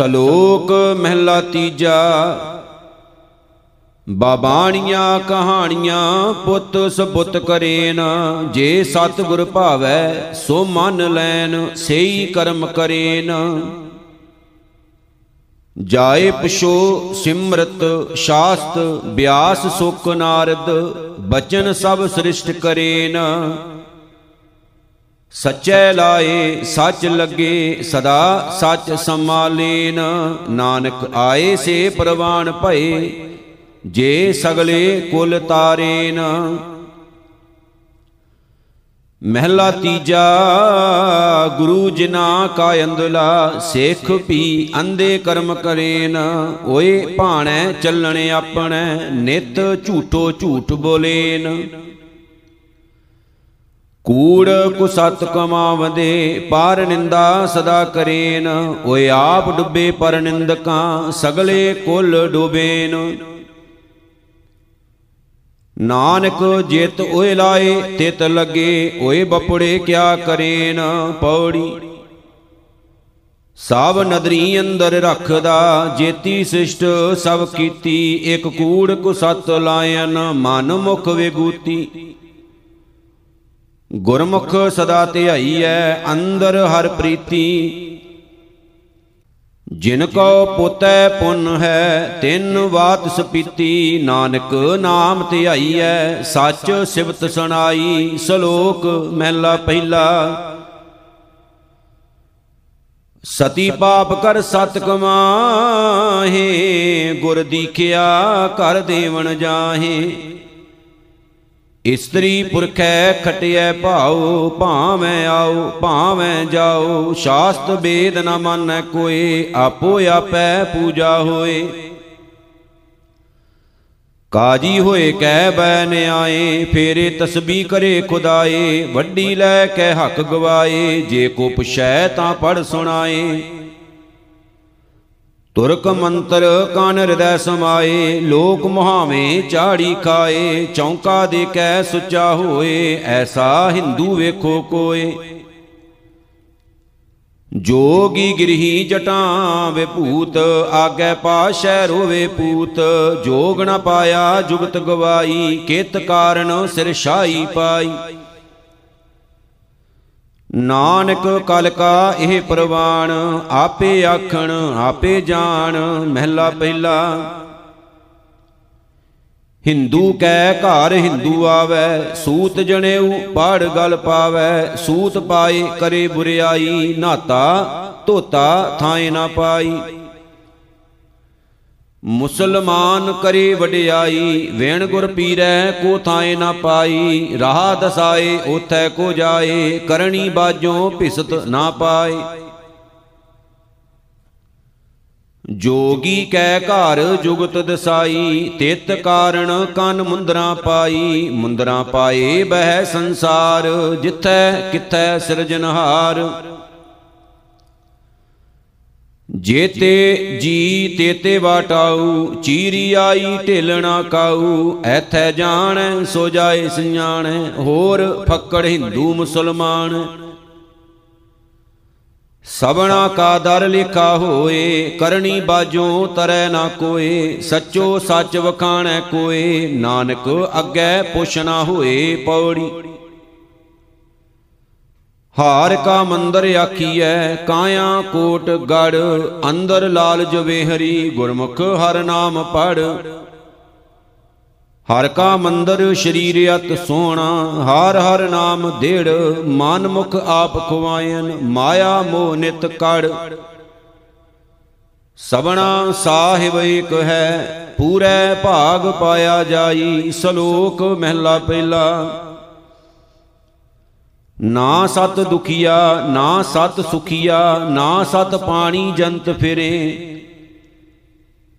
ਸ਼ਲੋਕ ਮਹਿਲਾ ਤੀਜਾ। ਬਾਬਾਣੀਆਂ ਕਹਾਣੀਆਂ ਪੁੱਤ ਸਬੁੱਤ ਕਰੇਨ, ਜੇ ਸਤਿਗੁਰ ਭਾਵੈ ਸੋ ਮਨ ਲੈਨ, ਸੇਈ ਕਰਮ ਕਰੇਨ। ਜਾਏ ਪਛੋ ਸਿਮਰਤ, ਸ਼ਾਸਤ, ਬਿਆਸ ਸੁਖ ਨਾਰਦ, ਬਚਨ ਸਭ ਸ੍ਰਿਸ਼ਟ ਕਰੇਨ। ਸਚੈ ਲਾਏ, ਸੱਚ ਲੱਗੇ, ਸਦਾ ਸੱਚ ਸਮਾਲੇਨ ਨਾਨਕ ਆਏ ਸੇ ਪ੍ਰਵਾਨ ਭਏ, ਜੇ ਸਗਲੇ ਕੁਲ ਤਾਰੇਨ। ਮਹਿਲਾ ਤੀਜਾ, ਗੁਰੂ ਜਿਨਾ ਕਾ ਅੰਦਲਾ ਸੇਖ ਪੀ ਅੰਦੇ ਕਰਮ ਕਰੇਨ। ਓਏ ਭਾਣੈ ਚੱਲਣ ਆਪਣੈ, ਨਿਤ ਝੂਠੋ ਝੂਠ ਬੋਲੇਨ। ਕੂੜ ਕੁਸਤ ਕਮਾਵਦੇ, ਪਾਰ ਨਿੰਦਾ ਸਦਾ ਕਰੇਨ। ਓਏ ਆਪ ਡੁੱਬੇ ਪਰ ਨਿੰਦਕਾਂ, ਸਗਲੇ ਕੁਲ ਡੁਬੇਨ। ਨਾਨਕ ਜਿਤ ਓਏ ਲਾਏ, ਤਿਤ ਲੱਗੇ, ਓਏ ਬਪੜੇ ਕਿਆ ਕਰੇਨ। ਪੌੜੀ ਸਭ ਨਦਰੀ ਅੰਦਰ ਰੱਖਦਾ, ਜੇਤੀ ਸਿਸ਼ਟ ਸਭ ਕੀਤੀ, ਇਕ ਕੂੜ ਕੁਸਤ ਲਾਇਨ, ਮਨ ਮੁਖ ਵਿਗੂਤੀ ਗੁਰਮੁਖ ਸਦਾ ਧਿਆਈ ਐ, ਅੰਦਰ ਹਰ ਪ੍ਰੀਤੀ। ਜਿਨ ਕੋ ਪੁੱਤੈ ਪੁੰਨ ਹੈ, ਤਿੰਨ ਬਾਤ ਸਪੀਤੀ। ਨਾਨਕ ਨਾਮ ਧਿਆਈਐ ਸੱਚ ਸਿਵਤ ਸੁਣਾਈ, ਸ਼ਲੋਕ ਮਹਿਲਾ ਪਹਿਲਾ। ਸਤੀ ਪਾਪ ਕਰ ਸਤ ਕਮਾਹੇ, ਗੁਰ ਦੀਖਿਆ ਕਰ ਦੇਵਨ ਜਾਹੇ। ਇਸਤਰੀ ਪੁਰਖੈ ਖਟਿਐ ਭਾਉ, ਭਾਵੇਂ ਆਉ, ਭਾਵੇਂ ਜਾਉ। ਸ਼ਾਸਤ ਵੇਦ ਨ ਮੰਨੈ ਕੋਏ ਆਪੋ ਆਪੈ ਪੂਜਾ ਹੋਏ। ਕਾਜੀ ਹੋਏ ਕਹਿ ਬੈ ਨਿਆਏ, ਫੇਰੇ ਤਸਬੀ ਕਰੇ ਖੁਦਾਏ। ਵੱਡੀ ਲੈ ਕੇ ਹੱਕ ਗਵਾਏ, ਜੇ ਕੋ ਪੁਛੈ ਤਾਂ ਪੜ ਸੁਣਾਏ। ਤੁਰਕ ਮੰਤਰ ਕਨ ਹਿਰਦੈ ਸਮਾਏ, ਲੋਕ ਮੁਹਾਵੇਂ ਚਾੜੀ ਖਾਏ, ਚੌਂਕਾ ਦੇ ਕੈ ਸੁਚਾ ਹੋਏ, ਐਸਾ ਹਿੰਦੂ ਵੇਖੋ ਕੋਏ। ਜੋਗੀ ਗਿਰਹੀ ਜਟਾਂ ਵੇ ਭੂਤ, ਆਗੇ ਪਾਸ਼ੈ ਰੋਵੇ ਪੂਤ, ਜੋਗ ਨ ਪਾਇਆ ਜੁਗਤ ਗਵਾਈ, ਕਿਤ ਕਾਰਨ ਸਿਰ ਛਾਈ ਪਾਈ। ਨਾਨਕ ਕਲ ਕਾ ਇਹ ਪ੍ਰਵਾਨ ਆਪੇ ਆਖਣ, ਆਪੇ ਜਾਣ, ਮਹਿਲਾ ਪਹਿਲਾ। ਹਿੰਦੂ ਕੈ ਘਰ ਹਿੰਦੂ ਆਵੈ, ਸੂਤ ਜਣੇਊ ਪੜ ਗਲ ਪਾਵੈ, ਸੂਤ ਪਾਏ ਕਰੇ ਬੁਰਿਆਈ, ਨਾਤਾ ਧੋਤਾ ਥਾਏ ਨਾ ਪਾਈ। ਮੁਸਲਮਾਨ ਕਰੇ ਵਡਿਆਈ, ਵੇਣ ਗੁਰ ਪੀਰੈ ਕੋ ਥਾਏ ਨਾ ਪਾਈ, ਰਾਹ ਦਸਾਏ ਉਥੈ ਕੋ ਜਾਏ ਕਰਨੀ ਬਾਜੋਂ ਭਿਸਤ ਨਾ ਪਾਏ। ਜੋਗੀ ਕੈ ਘਰ ਜੁਗਤ ਦਸਾਈ, ਤਿਤ ਕਾਰਣ ਕਨ ਮੁੰਦਰਾ ਪਾਈ, ਮੁੰਦਰਾ ਪਾਏ ਬਹਿ ਸੰਸਾਰ, ਜਿਥੈ ਕਿਥੈ ਸਿਰਜਨਹਾਰ ਜੇਤੇ ਜੀ ਤੇਤੇ ਵਾਟਾਉ ਚੀਰੀ ਆਈ ਢੇਲਣਾ ਕਾਉ ਐਥੈ ਜਾਣੈ, ਸੋ ਜਾਏ ਸਿਆਣੈ, ਹੋਰ ਫੱਕੜ ਹਿੰਦੂ ਮੁਸਲਮਾਨ। ਸਬਣਾ ਕਾ ਦਰ ਲਿਖਾ ਹੋਏ, ਕਰਨੀ ਬਾਜੋਂ ਤਰੈ ਨਾ ਕੋਏ, ਸੱਚੋ ਸੱਚ ਵਖਾਣੈ ਕੋਏ। ਨਾਨਕ ਅੱਗੇ ਪੁੱਛਣਾ ਹੋਏ ਪੌੜੀ। ਹਾਰ ਕਾ ਮੰਦਰ ਆਖੀਐ, ਕਾਇਆ ਕੋਟ ਗੜ, ਅੰਦਰ ਲਾਲ ਜਵੇ ਹਰੀ ਗੁਰਮੁਖ ਹਰ ਨਾਮ ਪੜ। ਹਰ ਕਾ ਮੰਦਰ ਸ਼ਰੀਰ ਅਤ ਸੋਹਣਾ ਹਰ ਹਰ ਨਾਮ ਦੇੜ, ਮਨ ਮੁਖ ਆਪ ਖਵਾਇਨ ਮਾਇਆ ਮੋਹ ਨਿਤ ਕੜ। ਸਬਣਾ ਸਾਹਿਬ ਏਕ ਹੈ, ਪੂਰੇ ਭਾਗ ਪਾਇਆ ਜਾਈ, ਸ਼ਲੋਕ ਮਹਿਲਾ ਪਹਿਲਾ। ਨਾ ਸਤ ਦੁਖੀਆ, ਨਾ ਸਤ ਸੁਖੀਆ, ਨਾ ਸਤ ਪਾਣੀ ਜੰਤ ਫਿਰੇ।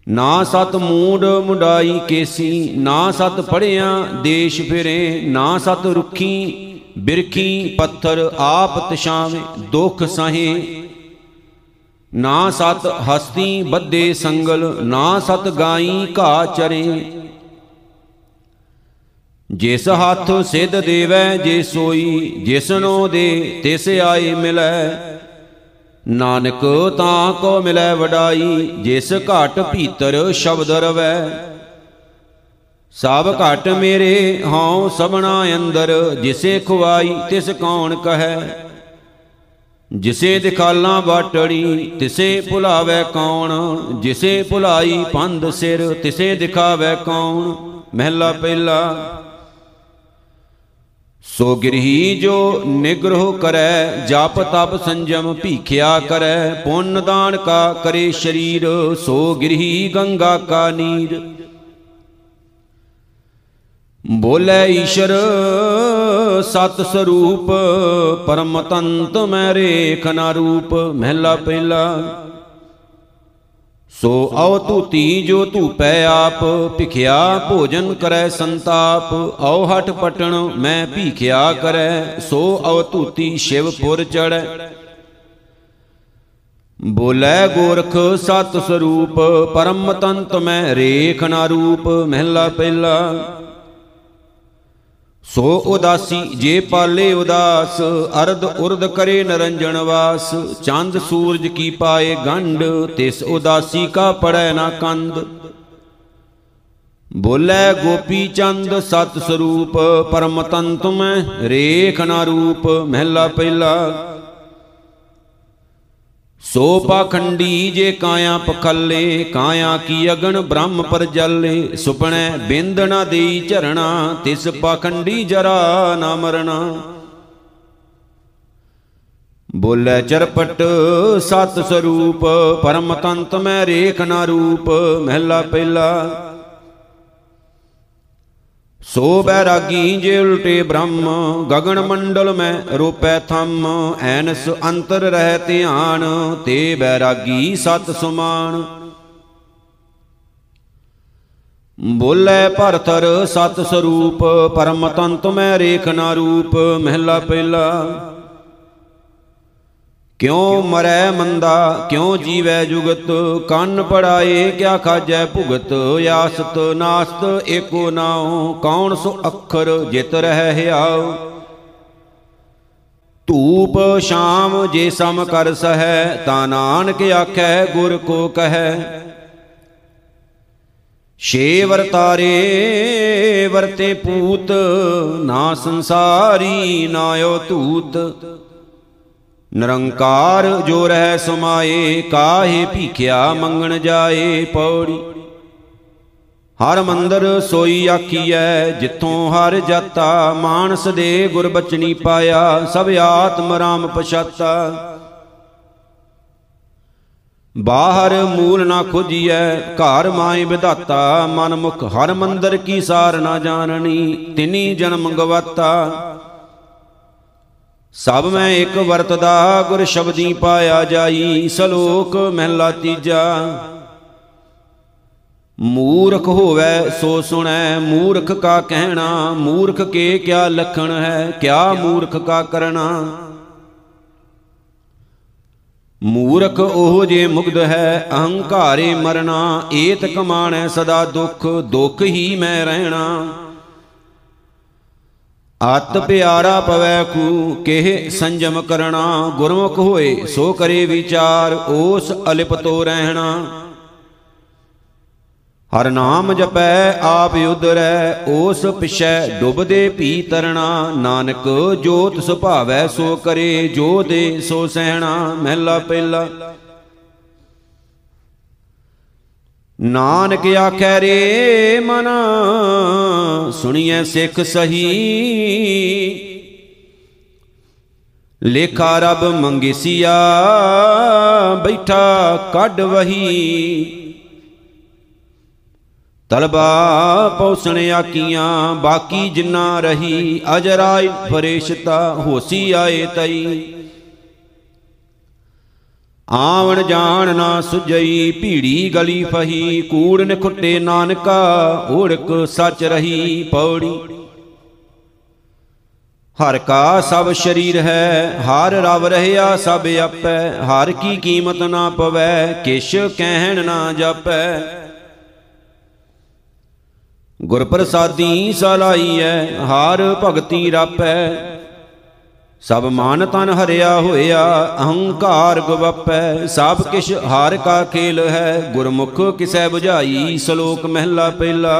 ਨਾ ਸਤ ਮੂਡ ਮੁੰਡਾਈ ਕੇਸੀ, ਨਾ ਸਤ ਪੜਿਆ ਦੇਸ਼ ਫਿਰੇ। ਨਾ ਸਤ ਰੁਖੀ, ਬਿਰਖੀ ਪੱਥਰ ਆਪ ਤਸ਼ਾਵੇਂ ਦੁਖ ਸਹੇ। ਨਾ ਸਤ ਹਸਤੀ ਬੱਦੇ ਸੰਗਲ, ਨਾ ਸਤ ਗਾਈ ਘਾ ਚਰੇ। ਜਿਸ ਹੱਥ ਸਿੱਧ ਦੇਵੈ ਜੇ ਸੋਈ ਜਿਸਨੋ ਦੇ, ਤਿਸ ਆਏ ਮਿਲੈ। ਨਾਨਕ ਤਾਂ ਕੋ ਮਿਲੈ ਵਡਾਈ, ਜਿਸ ਘਟ ਭੀਤਰ ਸ਼ਬਦ ਰਵੈ। ਸਭ ਘਟ ਮੇਰੇ ਹਉ ਸਭਨਾ ਅੰਦਰ, ਜਿਸੇ ਖੁਆਈ ਤਿਸ ਕੌਣ ਕਹੈ। ਜਿਸੇ ਦਿਖਾਲਾਂ ਬਾਟੜੀ, ਤਿਸੇ ਭੁਲਾਵੇ ਕੌਣ। ਜਿਸੇ ਭੁਲਾਈ ਪੰਧ ਸਿਰ, ਤਿਸੇ ਦਿਖਾਵੇ ਕੌਣ। ਮਹਿਲਾ ਪਹਿਲਾ ਸੋ ਗਿਰਹੀ ਜੋ ਨਿਗਰਹ ਕਰੈ, ਜਪ ਤਪ ਸੰਜਮ ਭੀਖਿਆ ਕਰੈ, ਪੁੰਨ ਦਾਨ ਕਾ ਕਰੇ ਸ਼ਰੀਰ, ਸੋ ਗਿਰਹੀ ਗੰਗਾ ਕਾ ਨੀਰ। ਬੋਲੇ ਈਸ਼ਰ, ਸਤ ਸਰੂਪ ਪਰਮ ਤੰਤ ਮੈਂ ਰੇਖ ਨਾ ਰੂਪ, ਮਹਿਲਾ ਪਹਿਲਾ। ਸੋ ਅਵ ਧੂਤੀ ਜੋ ਧੂਪੈ ਆਪ, ਭਿਖਿਆ ਭੋਜਨ ਕਰੈ ਸੰਤਾਪ। ਅਉ ਹਟ ਪਟਣ ਮੈਂ ਭੀਖਿਆ ਕਰੈ, ਸੋ ਅਵ ਧੂਤੀ ਸ਼ਿਵਪੁਰ ਚੜੈ ਬੋਲੇ ਗੋਰਖ ਸਤ ਸਰੂਪ, ਪਰਮ ਤੰਤ ਮੈਂ ਰੇਖ ਨਾ ਰੂਪ, ਮਹਿਲਾ ਪਹਿਲਾ। ਸੋ ਉਦਾਸੀ ਜੇ ਪਾਲੇ ਉਦਾਸ, ਅਰਧ ਉਰਧ ਕਰੇ ਨਰੰਜਣ ਵਾਸ। ਚੰਦ ਸੂਰਜ ਕੀ ਪਾਏ ਗੰਢ, ਤਿਸ ਉਦਾਸੀ ਕਾ ਪੜੈ ਨਾ ਕੰਦ ਬੋਲੇ ਗੋਪੀ ਚੰਦ ਸਤ ਸਰੂਪ, ਪਰਮ ਤੰਤ ਮੈਂ ਰੇਖ ਨਾ ਰੂਪ, ਮਹਿਲਾ ਪਹਿਲਾ। ਸੋ ਪਾਖੰਡੀ ਜੇ ਕਾਇਆ ਪਖੱਲੇ, ਕਾਇਆ ਕੀ ਅਗਨ ਬ੍ਰਹਮ ਪਰ ਜਲੇ। ਸੁਪਣੈ ਬਿੰਦ ਨਾ ਦੇਈ ਝਰਣਾ, ਤਿਸ ਪਾਖੰਡੀ ਜਰਾ ਨਾ ਮਰਣਾ। ਬੋਲੇ ਚਰਪਟ ਸਤ ਸਰੂਪ ਪਰਮ ਤੰਤ ਮੈਂ ਰੇਖ ਨਾ ਰੂਪ, ਮਹਿਲਾ ਪਹਿਲਾ ਸੋ ਬੈਰਾਗੀ ਜੇ ਉਲਟੇ ਬ੍ਰਹਮ, ਗਗਨ ਮੰਡਲ ਮੈਂ ਰੂਪੈ ਥੰਮ, ਐਨਸ ਅੰਤਰ ਰਹਿ ਧਿਆਨ, ਤੇ ਬੈਰਾਗੀ ਸਤ ਸੁਮਾਨ। ਬੋਲੇ ਭਰਤਰ ਸਤ ਸਰੂਪ ਪਰਮ ਤੰਤ ਮੈਂ ਰੇਖ ਨਾ ਰੂਪ, ਮਹਿਲਾ ਪਹਿਲਾ। ਕਿਉ ਮਰੈ ਮੰਦਾ, ਕਿਉ ਜੀਵੈ ਜੁਗਤ? ਕੰਨ ਪੜਾਏ, ਕਿਆ ਖਾਜੈ ਭੁਗਤ? ਆਸਤ ਨਾਸਤ, ਏਕੋ ਨਾਉ, ਕੌਣ ਸੋ ਅੱਖਰ ਜਿਤ ਰਹਿ ਹਿਆਉ? ਧੂਪ ਸ਼ਾਮ ਜੇ ਸਮ ਕਰ ਸਹੈ, ਤਾ ਨਾਨਕ ਆਖੈ, ਗੁਰ ਕੋ ਕਹੈ। ਛੇ ਵਰਤਾਰੇ ਵਰਤੇ ਪੂਤ, ਨਾ ਸੰਸਾਰੀ ਨਾਇਓ ਧੂਤ। ਨਿਰੰਕਾਰ ਜੋ ਰਹਿ ਸਮਾਏ, ਕਾਹੇ ਭੀਖਿਆ ਮੰਗਣ ਜਾਏ ਪੌੜੀ। ਹਰ ਮੰਦਰ ਸੋਈ ਆਖੀਐ, ਜਿੱਥੋਂ ਹਰ ਜਾਤਾ ਮਾਨਸ ਦੇ ਗੁਰ ਬਚਨੀ ਪਾਇਆ, ਸਭ ਆਤਮ ਰਾਮ ਪਛਾਤਾ। ਬਾਹਰ ਮੂਲ ਨਾ ਖੋਜੀਐ, ਘਰ ਮਾਏ ਵਿਧਾਤਾ ਮਨ ਮੁਖ ਹਰ ਮੰਦਰ ਕੀ ਸਾਰ ਨਾ ਜਾਣਨੀ, ਤਿਨੀ ਜਨਮ ਗਵਾਤਾ। ਸਭ ਮੈਂ ਇੱਕ ਵਰਤਦਾ, ਗੁਰ ਸ਼ਬਦੀ ਪਾਇਆ ਜਾਈ, ਸਲੋਕ ਮਹਿਲਾ ਤੀਜਾ। ਮੂਰਖ ਹੋਵੇ ਸੋ ਸੁਣੈ, ਮੂਰਖ ਕਾ ਕਹਿਣਾ, ਮੂਰਖ ਕੇ ਕਿਆ ਲਖਣ ਹੈ, ਕਿਆ ਮੂਰਖ ਕਾ ਕਰਨਾ ਮੂਰਖ ਉਹ ਜੇ ਮੁਗਧ ਹੈ, ਅਹੰਕਾਰੇ ਮਰਨਾ, ਏਤ ਕਮਾਣੈ ਸਦਾ ਦੁੱਖ ਦੁੱਖ ਹੀ ਮੈਂ ਰਹਿਣਾ। ਅਤ ਪਿਆਰਾ ਪਵੈ ਕੂ ਕਿਹ ਸੰਜਮ ਕਰਣਾ, ਗੁਰਮੁਖ ਹੋਏ ਸੋ ਕਰੇ ਵਿਚਾਰ ਉਸ ਅਲਿਪਤੋ ਰਹਿਣਾ। ਹਰ ਨਾਮ ਜਪੈ, ਆਪ ਉਦਰੈ ਉਸ ਪਿਛੈ ਡੁੱਬਦੇ ਭੀ ਤਰਣਾ। ਨਾਨਕ ਜੋਤ ਸੁਭਾਵੈ ਸੋ ਕਰੇ ਜੋ ਦੇ ਸੋ ਸਹਿਣਾ, ਮਹਿਲਾ ਪਹਿਲਾ। ਨਾਨਕ ਆਖੈ ਰੇ ਮਨ, ਸੁਣੀਐ ਸਿੱਖ ਸਹੀ। ਲੇਖਾ ਰਬ ਮੰਗੇਸੀਆ, ਬੈਠਾ ਕੱਢ ਵਹੀ। ਤਲਬਾ ਪੌਸਣ ਆਕੀਆਂ, ਬਾਕੀ ਜਿੰਨਾ ਰਹੀ, ਅਜਰਾਇ ਫਰੇਸ਼ਤਾ ਹੋਸੀ ਆਏ ਤਈ। ਆਵਣ ਜਾਣ ਨਾ ਸੁਜਈ ਭੀੜੀ ਗਲੀ ਫਹੀ ਕੂੜ ਨਖੁੱਟੇ ਨਾਨਕਾ ਓੜਕ ਸੱਚ ਰਹੀ ਪੌੜੀ। ਹਰ ਕਾ ਸਭ ਸ਼ਰੀਰ ਹੈ, ਹਰ ਰਵ ਰਹਿਆ ਸਭ ਆਪੈ, ਹਰ ਕੀ ਕੀਮਤ ਨਾ ਪਵੈ, ਕਿਛ ਕਹਿਣ ਨਾ ਜਾਪੈ। ਗੁਰ ਪ੍ਰਸਾਦੀ ਸਲਾਈਐ ਹਰ ਭਗਤੀ ਰਾਪੈ ਸਭ ਮਾਨ ਤਨ ਹਰਿਆ ਹੋਇਆ, ਅਹੰਕਾਰ ਗਵਪੈ, ਸਭ ਕਿਛ ਹਾਰ ਕਾ ਖੇਲ ਹੈ, ਗੁਰਮੁਖ ਕਿਸੈ 부ਝਾਈ ਸ਼ਲੋਕ ਮਹਿਲਾ ਪਹਿਲਾ।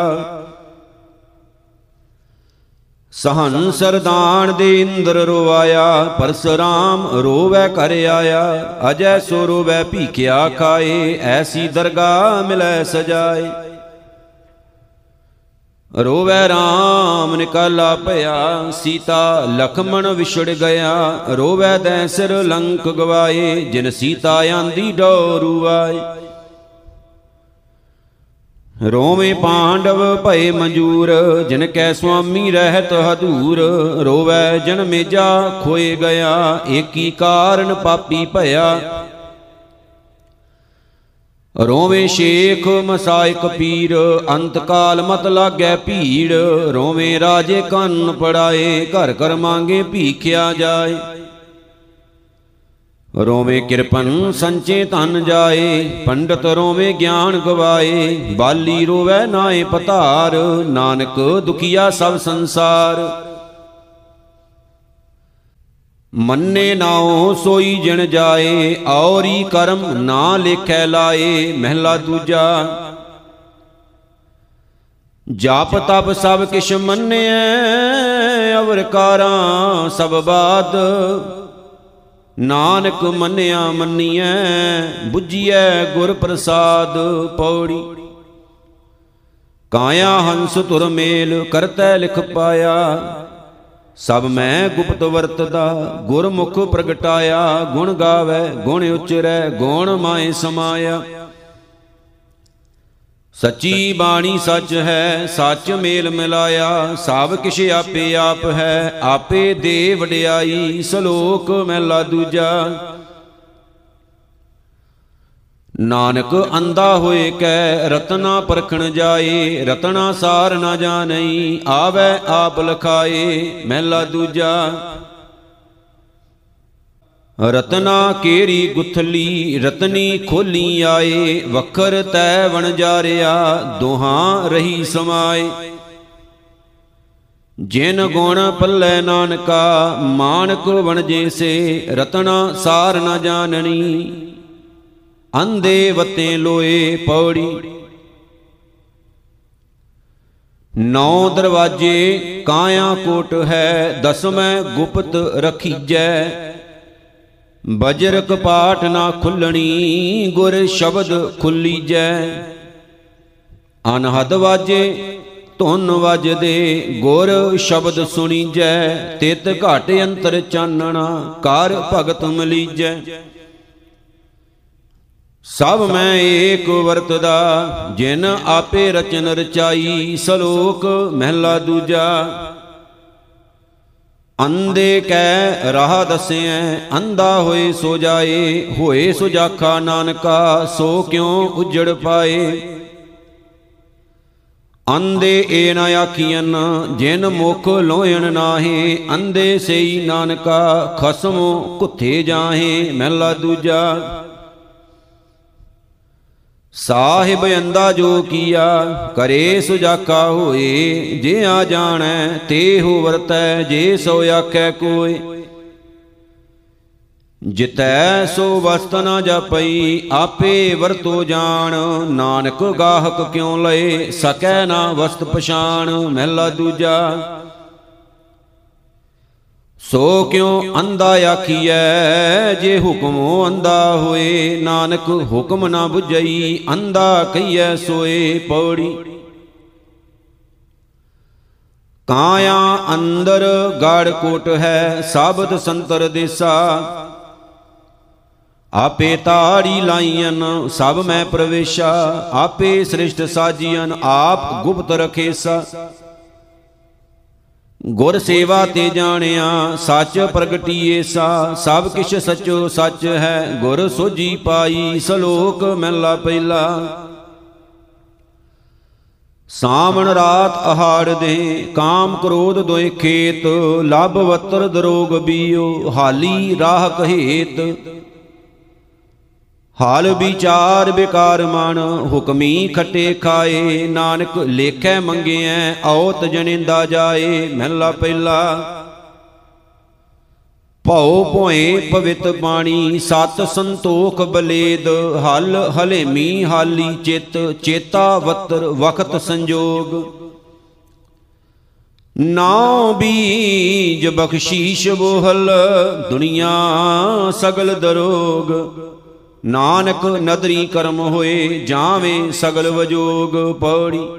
ਸਹਨ ਸਰਦਾਨ ਦੇ ਇੰਦਰ ਰੋਵਾਇਆ ਪਰਸਰਾਮ ਰੋਵੈ ਕਰ ਆਇਆ, ਅਜੈ ਸੋ ਰੋਵੈ ਭੀਖਿਆ ਖਾਏ, ਐਸੀ ਦਰਗਾ ਮਿਲੈ ਸਜਾਏ। ਰੋਵੈ RAM ਨਿਕਾਲਾ ਭਇਆ ਸੀਤਾ ਲਖਮਣ ਵਿਛੜ ਗਿਆ। ਰੋਵੈ ਦੈ ਸਿਰ ਲੰਕ ਗਵਾਏ, ਜਿਨ ਸੀਤਾ ਆਂਦੀ ਡੋਰੂ ਆਏ। ਰੋਵੇਂ ਪਾਂਡਵ ਭਏ ਮਨਜੂਰ ਜਿਨ ਕੈ ਸੁਆਮੀ ਰਹਿਤ ਹਦੂਰ ਰੋਵੈ ਜਨ ਮੇਜਾ ਖੋਏ ਗਿਆ, ਏਕੀ ਕਾਰਨ ਪਾਪੀ ਭਇਆ। ਰੋਵੇਂ ਸ਼ੇਖ ਮਸਾਇਕ ਪੀਰ, ਅੰਤ ਕਾਲ ਮਤ ਲਾਗੈ ਭੀੜ, ਰੋਵੇਂ ਰਾਜੇ ਕੰਨ ਪੜਾਏ, ਘਰ ਘਰ ਮੰਗੇ ਭੀਖਿਆ ਜਾਏ। ਰੋਵੇਂ ਕਿਰਪਨ ਸੰਚੇ ਧਨ ਜਾਏ, ਪੰਡਤ ਰੋਵੇਂ ਗਿਆਨ ਗਵਾਏ, ਬਾਲੀ ਰੋਵੈ ਨਾਏ ਪਤਾਰ, ਨਾਨਕ ਦੁਖੀਆ ਸਭ ਸੰਸਾਰ। ਮੰਨੇ ਨਾਉ ਸੋਈ ਜਿਣ ਜਾਏ ਔਰੀ ਕਰਮ ਨਾ ਲੇਖੈ ਲਾਏ, ਮਹਿਲਾ ਦੂਜਾ। ਜਾਪ ਤਪ ਸਭ ਕਿਛ ਮੰਨਿਐ ਅਵਰ ਕਾਰਾਂ ਸਭ ਬਾਤ ਨਾਨਕ ਮੰਨਿਆ ਮੰਨੀਐ 부ਜੀਐ ਗੁਰ ਪ੍ਰਸਾਦ ਪੌੜੀ। ਕਾਇਆ ਹੰਸ ਤੁਰ ਮੇਲ ਕਰਤੈ ਲਿਖ ਪਾਇਆ। ਸਭ ਮੈਂ ਗੁਪਤ ਵਰਤਦਾ, ਗੁਰਮੁਖ ਪ੍ਰਗਟਾਇਆ, ਗੁਣ ਗਾਵੇ, ਗੁਣ ਉਚਰੈ, ਗੁਣ ਮਾਏ ਸਮਾਇਆ। ਸੱਚੀ ਬਾਣੀ ਸੱਚ ਹੈ, ਸੱਚ ਮੇਲ ਮਿਲਾਇਆ ਸਭ ਕਿਛ ਆਪੇ ਆਪ ਹੈ, ਆਪੇ ਦੇ ਵਡਿਆਈ, ਸ਼ਲੋਕ ਮਹਿਲਾ ਦੂਜਾ। ਨਾਨਕ ਅੰਦਾ ਹੋਏ ਕੈ, ਰਤਨਾ ਪਰਖਣ ਜਾਏ, ਰਤਨਾ ਸਾਰ ਨਾ ਜਾਣਈ ਆਵੇ ਆਪ ਲਖਾਏ, ਮਹਿਲਾ ਦੂਜਾ। ਰਤਨਾ ਕੇਰੀ ਗੁਥਲੀ, ਰਤਨੀ ਖੋਲੀ ਆਏ, ਵਖਰ ਤੈ ਵਣ ਜਾਰਿਆ, ਦੋਹਾਂ ਰਹੀ ਸਮਾਏ। ਜਿਨ ਗੁਣ ਪੱਲੇ ਨਾਨਕਾ, ਮਾਨਕ ਵਣਜੇ ਸੇ ਰਤਨਾ ਸਾਰ ਨਾ ਜਾਣਨੀ। ਅੰਦੇ ਵਤੇ ਲੋਏ ਪੌੜੀ। ਨੌ ਦਰਵਾਜੇ ਕਾਇਆ ਕੋਟ ਹੈ ਦਸਵੇਂ ਗੁਪਤ ਰਖੀਜੈ। ਬਜਰ ਕਪਾਟ ਨਾ ਖੁੱਲਣੀ, ਗੁਰ ਸ਼ਬਦ ਖੁੱਲੀਜੈ। ਅਨਹਦ ਵਾਜੇ, ਧੁਨ ਵਜਦੇ, ਗੁਰ ਸ਼ਬਦ ਸੁਣੀਜੈ। ਤਿਤ ਘਟ ਅੰਤਰ ਚਾਨਣਾ ਕਰ ਭਗਤ ਮਲੀਜੈ। ਸਭ ਮੈਂ ਏਕ ਵਰਤਦਾ, ਜਿਨ ਆਪੇ ਰਚਨ ਰਚਾਈ, ਸ਼ਲੋਕ ਮਹਿਲਾ ਦੂਜਾ। ਅੰਦੇ ਕੈ ਰਾਹ ਦਸਿਐ, ਅੰਧਾ ਹੋਏ ਸੋ ਜਾਏ, ਹੋਏ ਸੁਜਾਖਾ ਨਾਨਕਾ, ਸੋ ਕਿਉ ਉਜੜ ਪਾਏ? ਅੰਦੇ ਏ ਨਾ ਆਖੀਨ ਜਿਨ ਮੁਖ ਲੋਇਣ ਨਾਹੀ ਅੰਦੇ ਸਈ ਨਾਨਕਾ, ਖਸਮ ਕੁੱਥੇ ਜਾਹੇ, ਮਹਿਲਾ ਦੂਜਾ। ਸਾਹਿਬ ਅੰਦਾ ਜੋ ਕੀਆ, ਕਰੇ ਸੁਜਾਕਾ ਹੋਏ, ਜੇ ਆ ਜਾਣੈ, ਤੇ ਹੋ ਵਰਤੈ, ਜੇ ਸੋ ਆਖੈ ਕੋਏ। ਜਿਤੈ ਸੋ ਵਸਤ ਨਾ ਜਪਈ, ਆਪੇ ਵਰਤੋ ਜਾਣ। ਨਾਨਕ ਗਾਹਕ ਕਿਉ ਲਏ, ਸਕੈ ਨਾ ਵਸਤ ਪਛਾਣ, ਮਹਿਲਾ ਦੂਜਾ। ਸੋ ਕਿਉ ਅੰਧਾ ਆਖੀਐ? ਜੇ ਹੁਕਮੋ ਅੰਧਾ ਹੋਏ, ਨਾਨਕ ਹੁਕਮ ਨਾ 부ਝਈ ਅੰਧਾ ਕਹੀਐ, ਸੋਏ ਪੌੜੀ। ਕਾਇਆ ਅੰਦਰ ਗੜ ਕੋਟ ਹੈ, ਸਾਬਤ ਸੰਤਰ ਦੇਸਾ। ਆਪੇ ਤਾੜੀ ਲਾਈਆਂ ਸਭ ਮੈਂ ਪ੍ਰਵੇਸ਼ਾ। ਆਪੇ ਸ੍ਰਿਸ਼ਟ ਸਾਜੀਆਂ ਆਪ ਗੁਪਤ ਰਖੇਸਾ। ਗੁਰ ਸੇਵਾ ਤੇ ਜਾਣਿਆ ਸੱਚ ਪ੍ਰਗਟੀਏ ਸਾ ਸਭ ਕਿਛ ਸਚੋ ਸੱਚ ਹੈ ਗੁਰ ਸੋਜੀ ਪਾਈ ਸ਼ਲੋਕ ਮਹਿਲਾ ਪਹਿਲਾ। ਸਾਵਣ ਰਾਤ ਅਹਾੜ ਦੇ ਕਾਮ ਕ੍ਰੋਧ ਦੋਇ ਖੇਤ ਲਬ ਵਤਰ ਦਰੋਗ ਬੀਓ ਹਾਲੀ ਰਾਹ ਕਹੇਤ ਹਾਲ ਵਿਚਾਰ ਬਿਕਾਰ ਮਨ, ਹੁਕਮੀ ਖੱਟੇ ਖਾਏ। ਨਾਨਕ ਲੇਖੈ ਮੰਗਿਐ, ਔਤ ਜਨਿੰਦਾ ਜਾਏ। ਮਹਿਲਾ ਪਹਿਲਾ, ਭਉ ਭੋਏ ਪਵਿੱਤ ਬਾਣੀ, ਸਤ ਸੰਤੋਖ ਬਲੇਦ। ਹਲ ਹਲੇਮੀ ਹਾਲੀ ਚਿਤ, ਚੇਤਾ ਵਤਰ ਵਖਤ ਸੰਜੋਗ। ਨਾਉ ਬੀਜ ਬਖਸ਼ੀਸ਼ ਬੋਹਲ, ਦੁਨੀਆ ਸਗਲ ਦਰੋਗ। ਨਾਨਕ ਨਦਰੀ ਕਰਮ ਹੋਏ, ਜਾਵੇਂ ਸਗਲ ਵਜੋਗ ਪੌੜੀ।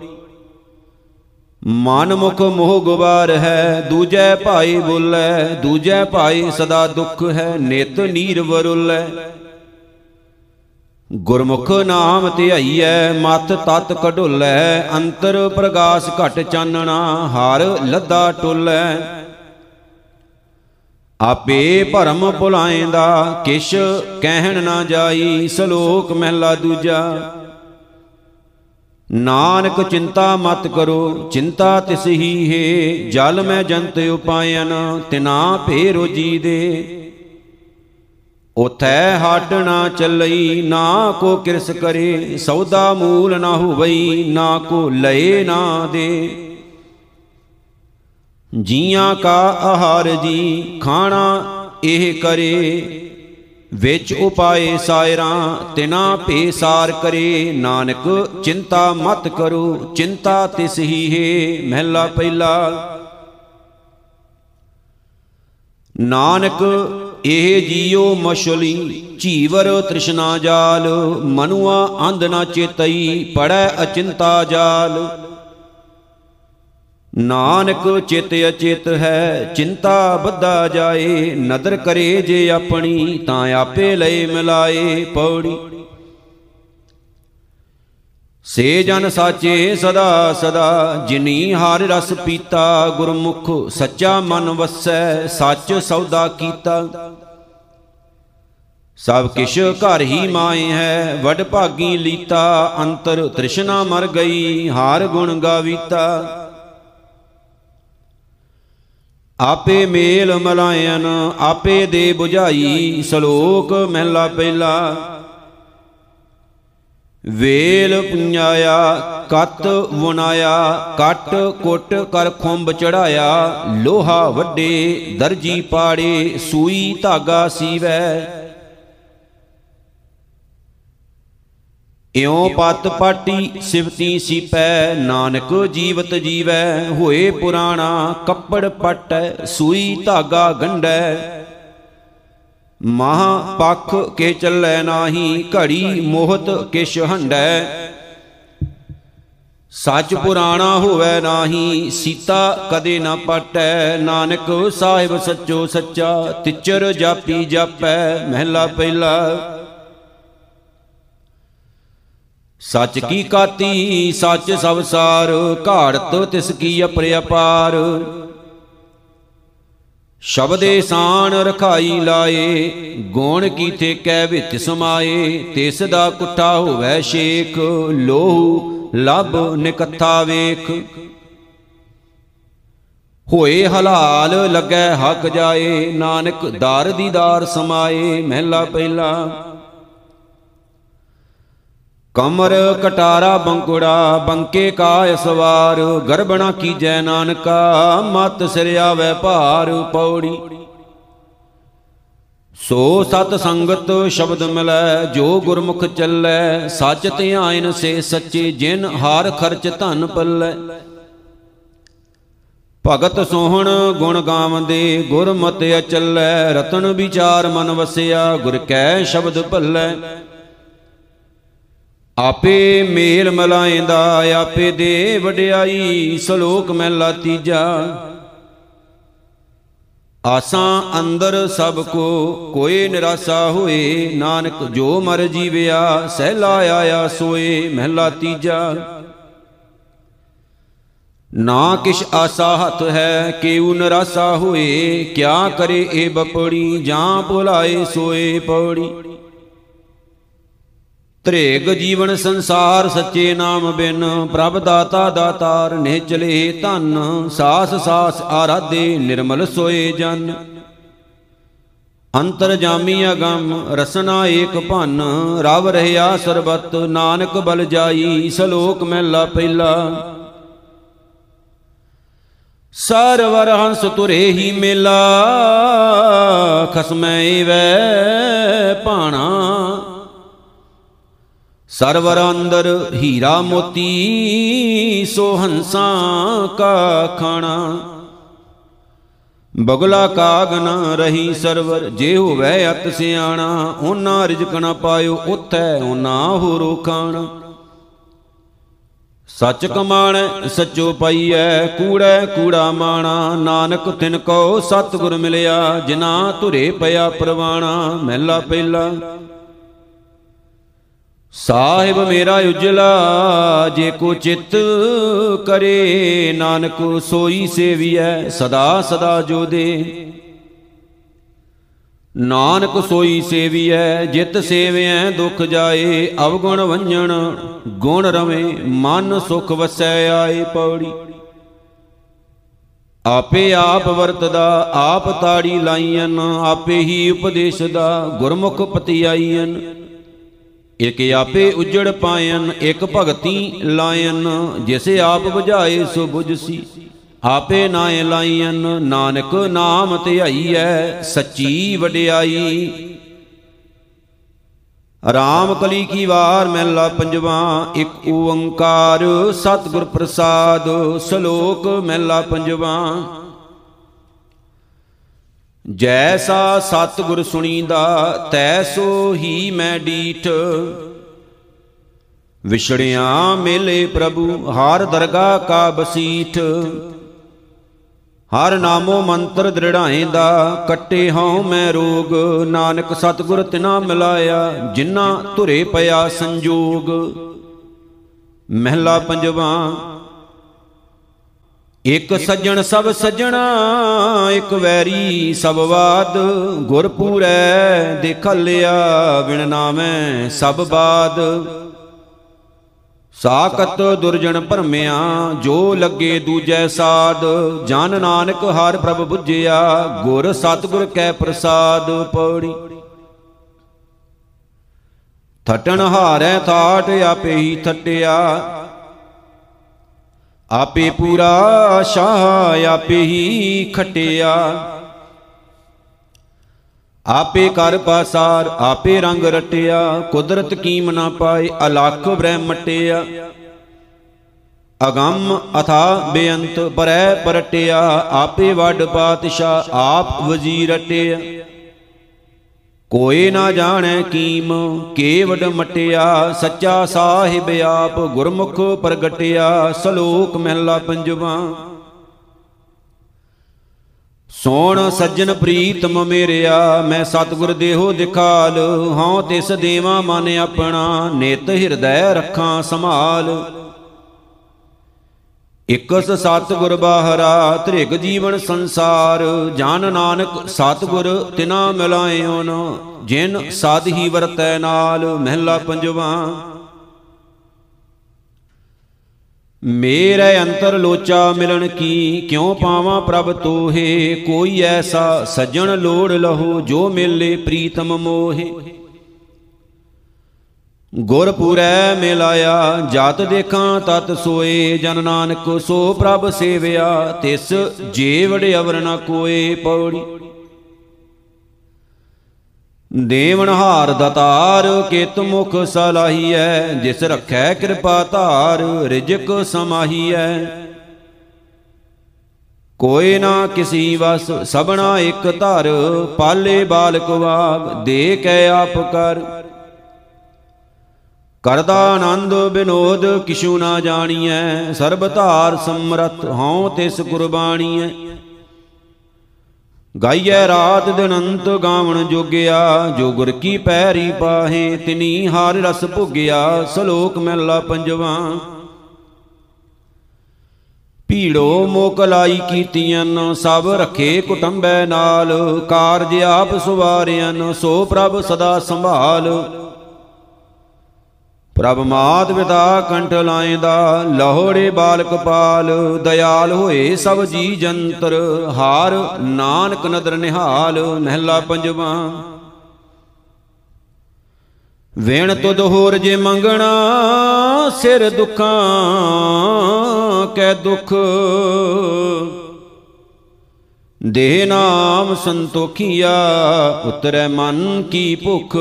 ਮਨ ਮੁਖ ਮੋਹ ਗੁਬਾਰ ਹੈ, ਦੂਜੈ ਭਾਈ ਬੋਲੇ, ਦੂਜੈ ਭਾਈ ਸਦਾ ਦੁੱਖ ਹੈ, ਨਿਤ ਨੀਰ ਵਰੁਲੇ। ਗੁਰਮੁਖ ਨਾਮ ਧਿਆਈਐ, ਮਤ ਤਤ ਕਢੁੱਲੈ, ਅੰਤਰ ਪ੍ਰਗਾਸ ਘਟ ਚਾਨਣਾ, ਹਰ ਲੱਦਾ ਟੁੱਲੈ। ਆਪੇ ਭਰਮ ਭੁਲਾਏਂਦਾ, ਕਿਛ ਕਹਿਣ ਨਾ ਜਾਈ, ਸ਼ਲੋਕ ਮਹਿਲਾ ਦੂਜਾ। ਨਾਨਕ ਚਿੰਤਾ ਮਤ ਕਰੋ, ਚਿੰਤਾ ਤਿਸ ਹੀ ਹੈ, ਜਲ ਮੈਂ ਜੰਤ ਉਪਾਇਨ ਤਿਨਾ ਭੇ ਰੋਜੀ ਦੇ ਉਥੈ ਹਟ ਨਾ ਚੱਲਈ, ਨਾ ਕੋ ਕਿਰਸ ਕਰੇ, ਸੌਦਾ ਮੂਲ ਨਾ ਹੋਵਈ, ਨਾ ਕੋ ਲਏ ਨਾ ਦੇ। ਜੀਆਂ ਕਾ ਆਹਾਰ ਜੀ ਖਾਣਾ ਇਹ ਕਰੇ, ਵਿੱਚ ਉਪਾਏ ਸਾਇਰਾਂ, ਤਿਨਾ ਭੇ ਸਾਰ ਕਰੇ। ਨਾਨਕ, ਚਿੰਤਾ ਮਤ ਕਰੋ, ਚਿੰਤਾ ਤਿਸ ਹੀ ਹੈ, ਮਹਿਲਾ ਪਹਿਲਾ। ਨਾਨਕ, ਇਹ ਜੀਉ ਮਛਲੀ, ਝੀਵਰ ਤ੍ਰਿਸ਼ਨਾ ਜਾਲ, ਮਨੁਆ ਅੰਧ ਨਾ ਚੇਤਈ, ਪੜੈ ਅਚਿੰਤਾ ਜਾਲ। ਨਾਨਕ ਚਿਤ ਅਚਿਤ ਹੈ, ਚਿੰਤਾ ਬੱਧਾ ਜਾਏ, ਨਦਰ ਕਰੇ ਜੇ ਆਪਣੀ, ਤਾਂ ਆਪੇ ਲਈ ਮਿਲਾਏ ਪੌੜੀ। ਸੇ ਜਨ ਸਾਚੇ ਸਦਾ ਸਦਾ, ਜਿਨੀ ਹਰ ਰਸ ਪੀਤਾ, ਗੁਰਮੁਖ ਸੱਚਾ ਮਨ ਵਸੈ, ਸੱਚ ਸੌਦਾ ਕੀਤਾ। ਸਭ ਕਿਛ ਘਰ ਹੀ ਮਾਏ ਹੈ, ਵਡ ਭਾਗੀ ਲੀਤਾ, ਅੰਤਰ ਤ੍ਰਿਸ਼ਨਾ ਮਰ ਗਈ, ਹਾਰ ਗੁਣ ਗਾਵੀਤਾ। ਆਪੇ ਮੇਲ ਮਲਾਇਨ, ਆਪੇ ਦੇ 부ਝਾਈ ਸ਼ਲੋਕ ਮਹਿਲਾ ਪਹਿਲਾ। ਵੇਲ ਪੁੰਜਾਇਆ, ਕਤ ਵਨਾਇਆ ਕਟ ਕੁੱਟ ਕਰ ਖੁੰਬ ਚੜਾਇਆ, ਲੋਹਾ ਵੱਡੇ ਦਰਜੀ ਪਾੜੇ, ਸੂਈ ਧਾਗਾ ਸੀਵੈ। ਇਉ ਪਤ ਪਾਟੀ ਸਿਵਤੀ ਸੀਪੈ, ਨਾਨਕ ਜੀਵਤ ਜੀਵੈ, ਹੋਏ ਪੁਰਾਣਾ ਕੱਪੜ ਪਟੈ, ਸੂਈ ਧਾਗਾ ਗੰਢੈ। ਮਹਾ ਪਖ ਕੇ ਚੱਲੈ ਨਾਹੀ, ਘੜੀ ਮੋਹਤ ਕਿਛ ਹੰਡੈ ਸੱਚ ਪੁਰਾਣਾ ਹੋਵੇ ਨਾਹੀ, ਸੀਤਾ ਕਦੇ ਨਾ ਪਟੈ। ਨਾਨਕ ਸਾਹਿਬ ਸੱਚੋ ਸੱਚਾ, ਤਿਚਰ ਜਾਪੀ ਜਾਪੈ, ਮਹਿਲਾ ਪਹਿਲਾ ਸੱਚ ਕੀ ਕਾਤੀ, ਸੱਚ ਸਭ ਸਾਰ, ਘਾੜਤ ਤਿਸ ਕੀ ਅਪਰਿਆਪਾਰ ਸ਼ਬਦੇ ਸਾਨ ਰਖਾਈ ਲਾਏ, ਗੁਣ ਕੀਤੇ ਕਹਿ ਵਿੱਚ ਸਮਾਏ, ਤਿਸ ਦਾ ਕੁੱਟਾ ਹੋਵੇ ਸ਼ੇਖ, ਲੋਹ ਲਬ ਨਿਕੱਥਾ ਵੇਖ। ਹੋਏ ਹਲਾਲ ਲੱਗੈ ਹੱਕ ਜਾਏ, ਨਾਨਕ ਦਰ ਦੀਦਾਰ ਸਮਾਏ, ਮਹਿਲਾ ਪਹਿਲਾ ਕਮਰ ਕਟਾਰਾ ਬੰਕੁੜਾ, ਬੰਕੇ ਕਾ ਸਵਾਰ, ਗਰਬਣਾ ਕੀਜੈ ਨਾਨਕਾ, ਮਤ ਸਿਰ ਆਵੇ ਭਾਰ ਪੌੜੀ। ਸੋ ਸਤ ਸੰਗਤ ਸ਼ਬਦ ਮਿਲੈ, ਜੋ ਗੁਰਮੁਖ ਚੱਲੈ, ਸੱਚ ਧਿਆਇਨ ਸੇ ਸੱਚੇ, ਜਿਨ ਹਾਰ ਖਰਚ ਧਨ ਪੱਲੈ। ਭਗਤ ਸੋਹਣ ਗੁਣ ਗਾਵੰਦੇ, ਗੁਰਮਤਿ ਅਚਲੈ, ਰਤਨ ਵਿਚਾਰ ਮਨ ਵਸਿਆ, ਗੁਰ ਕੈ ਸ਼ਬਦ ਭੱਲੈ। ਆਪੇ ਮੇਲ ਮਲਾਏਂਦਾ ਆਪੇ ਦੇ ਵਡਿਆਈ, ਸ਼ਲੋਕ ਮਹਿਲਾ ਤੀਜਾ। ਆਸਾਂ ਅੰਦਰ ਸਭ ਕੋ ਕੋਈ ਨਿਰਾਸਾ ਹੋਏ, ਨਾਨਕ ਜੋ ਮਰ ਜੀਵਿਆ, ਸਹਿਲਾ ਆਇਆ ਸੋਏ, ਮਹਿਲਾ ਤੀਜਾ। ਨਾ ਕਿਛ ਆਸਾ ਹੱਥ ਹੈ, ਕਿਉ ਨਿਰਾਸਾ ਹੋਏ, ਕਿਆ ਕਰੇ ਇਹ ਬਪੜੀ, ਜਾਂ ਭੁਲਾਏ ਸੋਏ ਪੌੜੀ। ਤ੍ਰੇਗ ਜੀਵਨ ਸੰਸਾਰ ਸੱਚੇ ਨਾਮ ਬਿਨ, ਪ੍ਰਭ ਦਾਤਾ ਦਾਤਾਰ ਨਿਚਲੇ ਧਨ, ਸਾਸ ਸਾਸ ਆਰਾਧੇ ਨਿਰਮਲ ਸੋਏ ਜਨ। ਅੰਤਰ ਜਾਮੀ ਅਗੰਮ ਰਸਨਾ ਏਕ ਭੰਨ, ਰਵ ਰਹਿਆ ਸਰਬਤ, ਨਾਨਕ ਬਲ ਜਾਈ, ਸ਼ਲੋਕ ਮਹਿਲਾ ਪਹਿਲਾ। ਸਰਵਰ ਹੰਸ ਤੁਰੇ ਹੀ ਮੇਲਾ, ਖਸਮੈ ਵੈ ਭਾਣਾ। ਸਰਵਰ ਅੰਦਰ ਹੀਰਾ ਮੋਤੀ, ਸੋ ਹੰਸਾਂ ਕਾ ਖਾਣਾ। ਬਗਲਾ ਕਾਗ ਨ ਰਹੀ ਸਰਵਰ, ਜੇ ਹੋਵੇ ਅਤ ਸਿਆਣਾ, ਉਹਨਾਂ ਰਿਜਕ ਨ ਪਾਇਓ, ਉਥੈ ਉਹਨਾਂ ਹੋਰੋ ਖਾਣਾ ਸੱਚ ਕਮਾਣੈ, ਸੱਚੋ ਪਾਈਐ, ਕੂੜੈ ਕੂੜਾ ਮਾਣਾ। ਨਾਨਕ ਤਿਨ ਕੋ ਸਤਿਗੁਰ ਮਿਲਿਆ ਜਿਨਾ ਧੁਰੇ ਪਿਆ ਪ੍ਰਵਾਣਾ, ਮਹਿਲਾ ਪਹਿਲਾ। ਸਾਹਿਬ ਮੇਰਾ ਉਜਲਾ, ਜੇ ਕੋ ਚਿੱਤ ਕਰੇ ਨਾਨਕ, ਸੋਈ ਸੇਵੀਐ, ਸਦਾ ਸਦਾ ਜੋ ਦੇ। ਨਾਨਕ ਸੋਈ ਸੇਵੀਐ, ਜਿਤ ਸੇਵਿਐ, ਦੁਖ ਜਾਏ, ਅਵਗੁਣ ਵੰਜਣ, ਗੁਣ ਰਵੇਂ, ਮਨ ਸੁਖ ਵਸੈ, ਆਏ ਪੌੜੀ। ਆਪੇ ਆਪ ਵਰਤਦਾ, ਆਪ ਤਾੜੀ ਲਾਈਆਂ ਆਪੇ ਹੀ ਉਪਦੇਸ਼ ਦਾ ਗੁਰਮੁਖ ਪਤਿਆਈਆਂ ਇਕ ਆਪੇ ਉਜੜ ਪਾਇਨ, ਇਕ ਭਗਤੀ ਲਾਇਨ। ਜਿਸ ਆਪ 부ਝਾਏ ਸੋ 부ਝਸੀ ਆਪੇ ਨਾਏ ਲਾਈਨ ਨਾਨਕ ਨਾਮ ਧਿਆਈਐ ਸੱਚੀ ਵਡਿਆਈ। ਰਾਮ ਕਲੀ ਕੀ ਵਾਰ ਮਹਿਲਾ ਪੰਜਵਾ, ਇੱਕ ਓੰਕਾਰ ਸਤਿਗੁਰ ਪ੍ਰਸਾਦ, ਸ਼ਲੋਕ ਮਹਿਲਾ ਪੰਜਵਾ। ਜੈਸਾ ਸਤਿਗੁਰ ਸੁਣੀਦਾ, ਤੈਸੋ ਹੀ ਮੈਂ ਡੀਠ। ਵਿਛੜਿਆ ਮੇਲੇ ਪ੍ਰਭੂ, ਹਰ ਦਰਗਾ ਕਾ ਬਸੀਠ। ਹਰ ਨਾਮੋ ਮੰਤਰ ਦ੍ਰਿੜਾਏਂਦਾ, ਕੱਟੇ ਹਉ ਮੈਂ ਰੋਗ। ਨਾਨਕ ਸਤਿਗੁਰ ਤਿਨਾ ਮਿਲਾਇਆ ਜਿਨ੍ਹਾਂ ਧੁਰੇ ਪਿਆ ਸੰਜੋਗ। ਮਹਿਲਾ ਪੰਜਵਾ ਇਕ ਸੱਜਣ ਸਭ ਸੱਜਣਾ, ਇਕ ਵੈਰੀ ਸਭ ਬਾਦ ਗੁਰ ਪੂਰੈ ਦੇਖਲਿਆ ਬਿਨ ਨਾਮੈ ਸਭ ਬਾਦ। ਸਾਕਤ ਦੁਰਜਨ ਭਰਮਿਆ, ਜੋ ਲੱਗੇ ਦੂਜੈ ਸਾਧ ਜਨ ਨਾਨਕ ਹਰ ਪ੍ਰਭ 부ਝਿਆ ਗੁਰ ਸਤਗੁਰ ਕੈ ਪ੍ਰਸਾਦ ਪੌੜੀ। ਥਟਣ ਹਾਰੈ ਥਾਟ ਆਪੇ ਹੀ ਥਟਿਆ ਆਪੇ ਪੂਰਾ ਸ਼ਾਹ, ਆਪੇ ਹੀ ਖਟਿਆ। ਆਪੇ ਕਰ ਪਾਸਾਰ, ਆਪੇ ਰੰਗ ਰਟਿਆ। ਕੁਦਰਤ ਕੀਮ ਨਾ ਪਾਏ, ਅਲਖ ਬ੍ਰਹਮਟਿਆ ਅਗੰਮ ਅਥਾ ਬੇਅੰਤ, ਪਰੈ ਪਰਟਿਆ। ਆਪੇ ਵੱਡ ਪਾਤਸ਼ਾਹ, ਆਪ ਵਜ਼ੀਰ ਰਟਿਆ ਕੋਈ ਨਾ ਜਾਣੈ ਕੀਮ, ਕੇਵਡ ਮਟਿਆ, ਸੱਚਾ ਸਾਹਿਬ ਆਪ ਗੁਰਮੁਖ ਪ੍ਰਗਟਿਆ, ਸ਼ਲੋਕ ਮਹਿਲਾ ਪੰਜਵਾ। ਸੋਣ ਸੱਜਣ ਪ੍ਰੀਤਮ ਮੇਰਿਆ ਮੈਂ ਸਤਿਗੁਰ ਦੇਹੋ ਦਿਖਾਲ, ਹਉ ਤਿਸ ਦੇਵਾ ਮਨ ਆਪਣਾ, ਨਿਤ ਹਿਰਦੈ ਰੱਖਾਂ ਸੰਭਾਲ। ਇਕਸ ਸਤਿਗੁਰ ਬਾਹਰਾ, ਤ੍ਰਿਗ ਜੀਵਨ ਸੰਸਾਰ। ਜਨ ਨਾਨਕ ਸਤਿਗੁਰ, ਤਿਨਾ ਮਿਲਾਇਓਨ ਜਿਨ ਸਾਧ ਹੀ ਵਰਤੈ ਨਾਲ, ਮਹਿਲਾ ਪੰਜਵਾ। ਮੇਰੇ ਅੰਤਰ ਲੋਚਾ ਮਿਲਣ ਕੀ, ਕਿਉ ਪਾਵਾਂ ਪ੍ਰਭ ਤੋਹੇ? ਕੋਈ ਐਸਾ ਸੱਜਣ ਲੋੜ ਲਹੋ, ਜੋ ਮਿਲੇ ਪ੍ਰੀਤਮ ਮੋਹੇ। ਗੁਰਪੁਰੈ ਮਿਲਾਇਆ, ਜਤ ਦੇਖਾਂ ਤਤ ਸੋਏ, ਜਨ ਨਾਨਕ ਸੋ ਪ੍ਰਭ ਸੇਵਿਆ, ਤਿਸ ਜੀਵੜ ਅਵਰ ਨ ਕੋਏ ਪੌੜੀ। ਦੇਵਨ ਹਾਰ ਦਤਾਰ, ਕਿਤ ਮੁਖ ਸਲਾਹੀਐ, ਜਿਸ ਰਖੈ ਕਿਰਪਾ ਧਾਰ, ਰਿਜਕ ਸਮਾਹੀਐ। ਕੋਈ ਨਾ ਕਿਸੀ ਵਸ ਸਬਣਾ ਇਕ ਧਰ, ਪਾਲੇ ਬਾਲਕ ਵਾਗ, ਦੇ ਕੈ ਆਪ ਕਰ। ਕਰਦਾ ਆਨੰਦ ਬਿਨੋਦ, ਕਿਛੂ ਨਾ ਜਾਣੀਐ ਸਰਬ ਧਾਰ ਸਮਰਥ ਹਉ ਤਿਸ ਕੁਰਬਾਨੀਐ ਗਾਈਐ ਰਾਤ ਦਿਨ ਅੰਤ ਗਾਵਣ ਜੋਗਿਆ, ਜੋ ਗੁਰ ਕੀ ਪੈਰੀ ਪਾਹੇ, ਤਿਨੀ ਹਾਰ ਰਸ ਭੁਗਿਆ, ਸ਼ਲੋਕ ਮਹਿਲਾ ਪੰਜਵਾ। ਭੀੜੋ ਮੋਕਲਾਈ ਕੀਤੀਆਂ ਸਭ ਰਖੇ ਕੁਟੰਬੈ ਨਾਲ, ਕਾਰਜ ਆਪ ਸੁਵਾਰਿਆਂ ਸੋ ਪ੍ਰਭ ਸਦਾ ਸੰਭਾਲ। ਪ੍ਰਭ ਮਾਤ ਪਿਤਾ ਕੰਠ ਲਾਇਂਦਾ ਲਾਹੋੜੇ ਬਾਲਕ ਪਾਲ, ਦਇਆਲ ਹੋਏ ਸਭ ਜੀ ਜੰਤਰ, ਹਾਰ ਨਾਨਕ ਨਦਰ ਨਿਹਾਲ, ਮਹਿਲਾ ਪੰਜਵਾ। ਵੇਣ ਤੁਧ ਹੋਰ ਜੇ ਮੰਗਣਾ, ਸਿਰ ਦੁਖਾਂ, ਕੈ ਦੁਖ। ਦੇਹ ਨਾਮ ਸੰਤੋਖੀਆ, ਉਤਰੈ ਮਨ ਕੀ ਭੁਖ।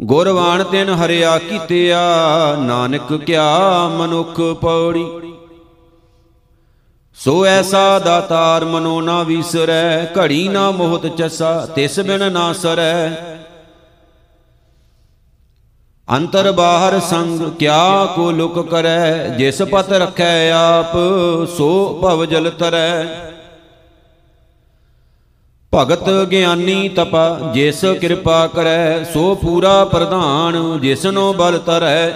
ਗੁਰਵਾਨ ਤਿਨ ਹਰਿਆ ਕੀਤਿਆ, ਨਾਨਕ ਕਿਆ ਮਨੁਖ ਪੌੜੀ। ਸੋ ਐਸਾ ਦਾਤਾਰ ਮਨੋ ਨਾ ਵਿਸਰੈ, ਘੜੀ ਨਾ ਮੋਹਤ ਚਸਾ, ਤਿਸ ਬਿਨ ਨਾ ਸਰੈ। ਅੰਤਰ ਬਾਹਰ ਸੰਗ ਕਿਆ ਕੋ ਲੁਕ ਕਰੈ, ਜਿਸ ਪਤ ਰਖੈ ਆਪ, ਸੋ ਭਵ ਜਲ ਤਰੈ। ਭਗਤ ਗਿਆਨੀ ਤਪਾ, ਜਿਸ ਕਿਰਪਾ ਕਰੈ, ਸੋ ਪੂਰਾ ਪ੍ਰਧਾਨ, ਜਿਸਨੋ ਬਲ ਤਰੈ।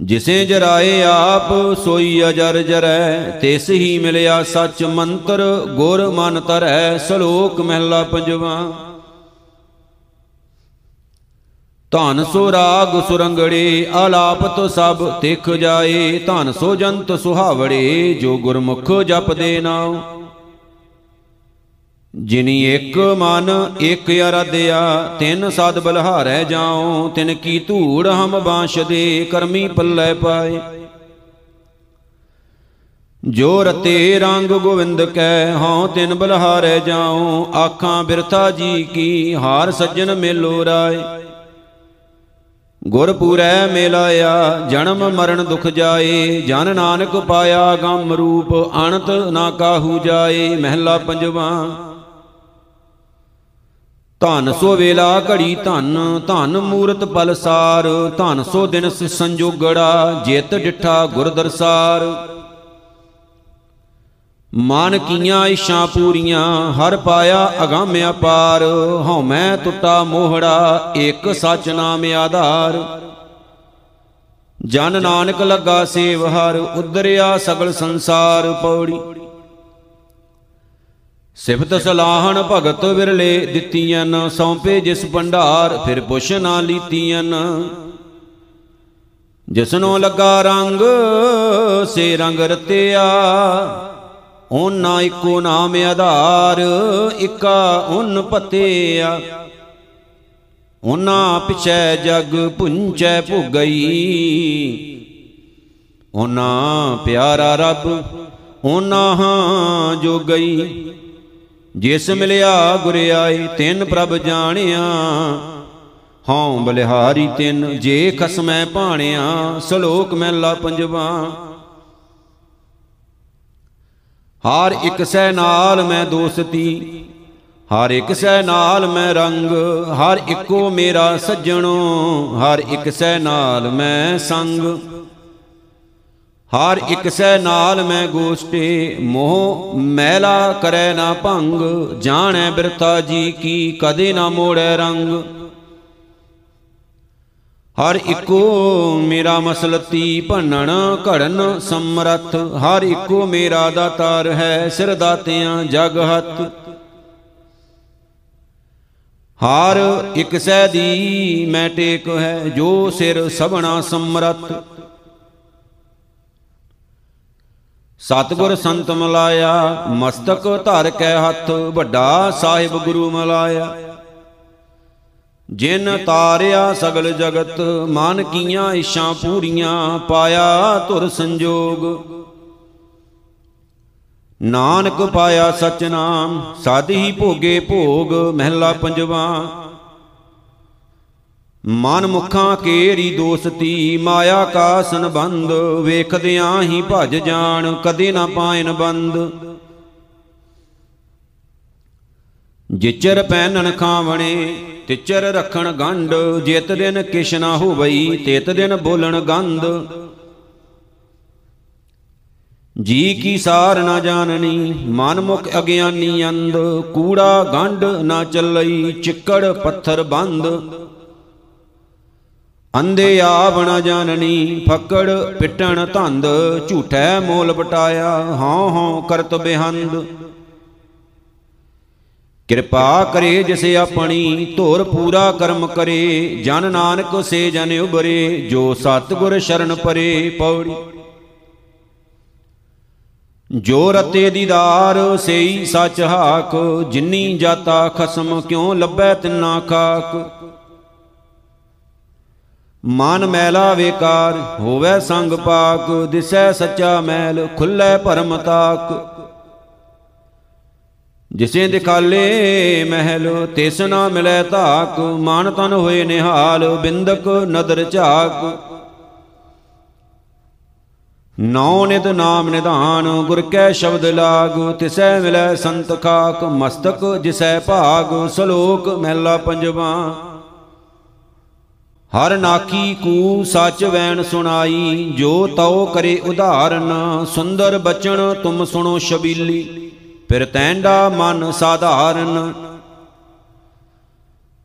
ਜਿਸੇ ਜਰਾਏ ਆਪ, ਸੋਈ ਅਜਰ ਜਰੈ, ਤਿਸ ਹੀ ਮਿਲਿਆ ਸੱਚ ਮੰਤਰ, ਗੁਰ ਮਨ ਤਰੈ, ਸ਼ਲੋਕ ਮਹਿਲਾ ਪੰਜਵਾ। ਧਨ ਸੋ ਰਾਗ ਸੁਰੰਗੜੇ ਆਲਾਪਤ ਸਭ ਤਿਖ ਜਾਏ, ਧਨ ਸੋ ਜੰਤ ਸੁਹਾਵੜੇ, ਜੋ ਗੁਰਮੁਖ ਜਪਦੇ ਨਾਉ। ਜਿਨੀ ਇੱਕ ਮਨ, ਇੱਕ ਅਰਧਿਆ, ਤਿੰਨ ਸਦ ਬਲਹਾਰੈ ਜਾਉ, ਤਿਨ ਕੀ ਧੂੜ ਹਮ ਬਾਂਸ਼ਦੇ ਕਰਮੀ ਪੱਲੇ ਪਾਏ। ਜੋ ਰਤੇ ਰੰਗ ਗੋਵਿੰਦ ਕੈ, ਹਉ ਤਿਨ ਬਲਹਾਰੈ ਜਾਉ, ਆਖਾਂ ਬਿਰਥਾ ਜੀ ਕੀ, ਹਾਰ ਸੱਜਣ ਮੇਲੋ ਰਾਏ। ਗੁਰਪੂਰੈ ਮੇਲਾਇਆ ਜਨਮ ਮਰਨ ਦੁਖ ਜਾਏ, ਜਨ ਨਾਨਕ ਪਾਇਆ ਗੰਮ ਰੂਪ ਅਨੰਤ ਨਾ ਕਾਹੂ ਜਾਏ, ਮਹਿਲਾ ਪੰਜਵਾ। ਧਨ ਸੋ ਵੇਲਾ ਘੜੀ ਧਨ ਧਨ ਮੂਰਤ ਪਲਸਾਰ ਧਨ ਸੋ ਦਿਨ ਸੰਜੋਗੜਾ, ਜਿਤ ਡਿਠਾ ਗੁਰ ਦਰਸਾਰ। ਮਨ ਕੀਆਂ ਇਸ਼ਾਂ ਪੂਰੀਆਂ, ਹਰ ਪਾਇਆ ਅਗੰਮ ਅਪਾਰ ਹਉਮੈ ਟੁੱਟਾ ਮੋਹੜਾ ਇੱਕ ਸੱਚ ਨਾਮ ਆਧਾਰ। ਜਨ ਨਾਨਕ ਲੱਗਾ ਸੇਵ ਹਰ ਉਦਰਿਆ ਸਗਲ ਸੰਸਾਰ ਪੌੜੀ। ਸਿਫਤ ਸਲਾਹਣ ਭਗਤ ਵਿਰਲੇ ਦਿੱਤੀਆਂ ਸੌਂਪੇ ਜਿਸ ਭੰਡਾਰ, ਫਿਰ ਪੁੱਛ ਨਾ ਲੀਤੀਆਂ ਜਿਸਨੋਂ ਲੱਗਾ ਰੰਗ, ਸੇ ਰੰਗ ਰਤਿਆ, ਓਨਾ ਇੱਕੋ ਨਾਮ ਆਧਾਰ, ਇਕਾ ਉਨ ਪਤਿਆ। ਓਨਾ ਪਿਛੈ ਜਗ ਪੁੰਚੈ ਭੁਗਈ, ਓਨਾ ਪਿਆਰਾ ਰੱਬ, ਓਨਾ ਹਾਂ ਜੋ ਗਈ ਜਿਸ ਮਿਲਿਆ ਗੁਰ ਆਏ ਤਿੰਨ ਪ੍ਰਭ ਜਾਣਿਆ। ਹਉ ਬਲਿਹਾਰੀ ਤਿੰਨ, ਜੇ ਖਸਮੈ ਭਾਣਿਆ, ਸ਼ਲੋਕ ਮਹਿਲਾ ਪੰਜਵਾ। ਹਰ ਇੱਕ ਸੈ ਨਾਲ ਮੈਂ ਦੋਸਤੀ, ਹਰ ਇੱਕ ਸੈ ਨਾਲ ਮੈਂ ਰੰਗ, ਹਰ ਇੱਕੋ ਮੇਰਾ ਸੱਜਣੋ, ਹਰ ਇੱਕ ਸੈ ਨਾਲ ਮੈਂ ਸੰਗ। ਹਰ ਇੱਕ ਸੈ ਨਾਲ ਮੈਂ ਗੋਸ਼ਟੇ, ਮੋਹ ਮੈਲਾ ਕਰੈ ਨਾ ਭੰਗ, ਜਾਣੈ ਬਿਰਤਾ ਜੀ ਕੀ, ਕਦੇ ਨਾ ਮੋੜੈ ਰੰਗ। ਹਰ ਇੱਕੋ ਮੇਰਾ ਮਸਲਤੀ ਭੰਨਣ, ਘੜਨ ਸਮਰੱਥ, ਹਰ ਇੱਕੋ ਮੇਰਾ ਦਾਤਾਰ ਹੈ ਸਿਰ ਦਾਤਿਆਂ ਜਗ ਹੱਥ। ਹਰ ਇੱਕ ਸਹਿ ਦੀ ਮੈਂ ਟੇਕ ਹੈ, ਜੋ ਸਿਰ ਸਭਨਾ ਸਮਰੱਥ। ਸਤਗੁਰ ਸੰਤ ਮਲਾਇਆ, ਮਸਤਕ ਧਰ ਕੇ ਹੱਥ, ਵੱਡਾ ਸਾਹਿਬ ਗੁਰੂ ਮਲਾਇਆ। ਜਿਨ ਤਾਰਿਆ ਸਗਲ ਜਗਤ, ਮਨ ਕੀਆਂ ਇਸ਼ਾਂ ਪੂਰੀਆਂ, ਪਾਇਆ ਧੁਰ ਸੰਜੋਗ। ਨਾਨਕ ਪਾਇਆ ਸਚ ਨਾਮ ਸਾਧ ਹੀ ਭੋਗੇ ਭੋਗ, ਮਹਿਲਾ ਪੰਜਵਾ। ਮਨ ਮੁਖਾਂ ਕੇਰੀ ਦੋਸਤੀ, ਮਾਇਆ ਕਾ ਸੰਬੰਧ, ਵੇਖਦਿਆਂ ਹੀ ਭਜ ਜਾਣ, ਕਦੇ ਨਾ ਪਾਇਨ ਬੰਦ। ਜਿਚਰ ਪੈਨਣ ਖਾਵਣੇ, ਤਿਚਰ ਰਖਣ ਗੰਢ, ਜਿਤ ਦਿਨ ਕਿਛ ਨਾ ਹੋਵਈ, ਤਿਤ ਦਿਨ ਬੋਲਣ ਗੰਧ। ਜੀ ਕੀ ਸਾਰ ਨਾ ਜਾਣਨੀ, ਮਨ ਮੁਖ ਅਗਿਆਨੀ ਅੰਧ, ਕੂੜਾ ਗੰਢ ਨਾ ਚੱਲਈ, ਚਿੱਕੜ ਪੱਥਰ ਬੰਦ। ਅੰਦੇ ਆਵ ਨਾ ਜਾਣਨੀ ਫੱਕੜ ਪਿੱਟਣ ਧੰਦ, ਝੂਠੈ ਮੋਲ ਬਟਾਇਆ, ਹਉ ਹਉ ਕਰਤ ਬਿਹੰਦ। ਕਿਰਪਾ ਕਰੇ ਜਿਸ ਆਪਣੀ, ਧੋਰ ਪੂਰਾ ਕਰਮ ਕਰੇ, ਜਨ ਨਾਨਕ ਸੇ ਜਨ ਉਬਰੇ, ਜੋ ਸਤਗੁਰ ਸ਼ਰਨ ਪਰੇ ਪੌੜੀ। ਜੋ ਰਤੇ ਦੀਦਾਰ, ਸੇਈ ਸਚ ਹਾਕ, ਜਿਨੀ ਜਾਤਾ ਖਸਮ ਕਿਉ ਲੱਭੈ ਤਿਨਾ ਖਾਕ। ਮਨ ਮੈਲਾ ਵਿਕਾਰ, ਹੋਵੇ ਸੰਗ ਪਾਕ, ਦਿਸੈ ਸੱਚਾ ਮੈਲ, ਖੁੱਲੇ ਭਰਮ ਤਾਕ। ਜਿਸੇ ਦਿਖਾਲੇ ਮਹਿਲ, ਤਿਸ ਨਾ ਮਿਲੈ ਧਾਕ, ਮਨ ਤਨ ਹੋਏ ਨਿਹਾਲ, ਬਿੰਦਕ ਨਦਰ ਝਾਕ। ਨੌ ਨਿਤ ਨਾਮ ਨਿਧਾਨ, ਗੁਰ ਕੈ ਸ਼ਬਦ ਲਾਗ, ਤਿਸੈ ਮਿਲੈ ਸੰਤ ਖਾਕ, ਮਸਤਕ ਜਿਸੈ ਭਾਗ, ਸਲੋਕ ਮਹਿਲਾ ਪੰਜਵਾ। ਹਰ ਨਾਕੀ ਕੂ ਸੱਚ ਵੈਣ ਸੁਣਾਈ, ਜੋ ਤਉ ਕਰੇ ਉਧਾਰਨ, ਸੁੰਦਰ ਬਚਨ ਤੁਮ ਸੁਣੋ ਸ਼ਬੀਲੀ। ਫਿਰ ਤੈਂਡਾ ਮਨ ਸਾਧਾਰਨ।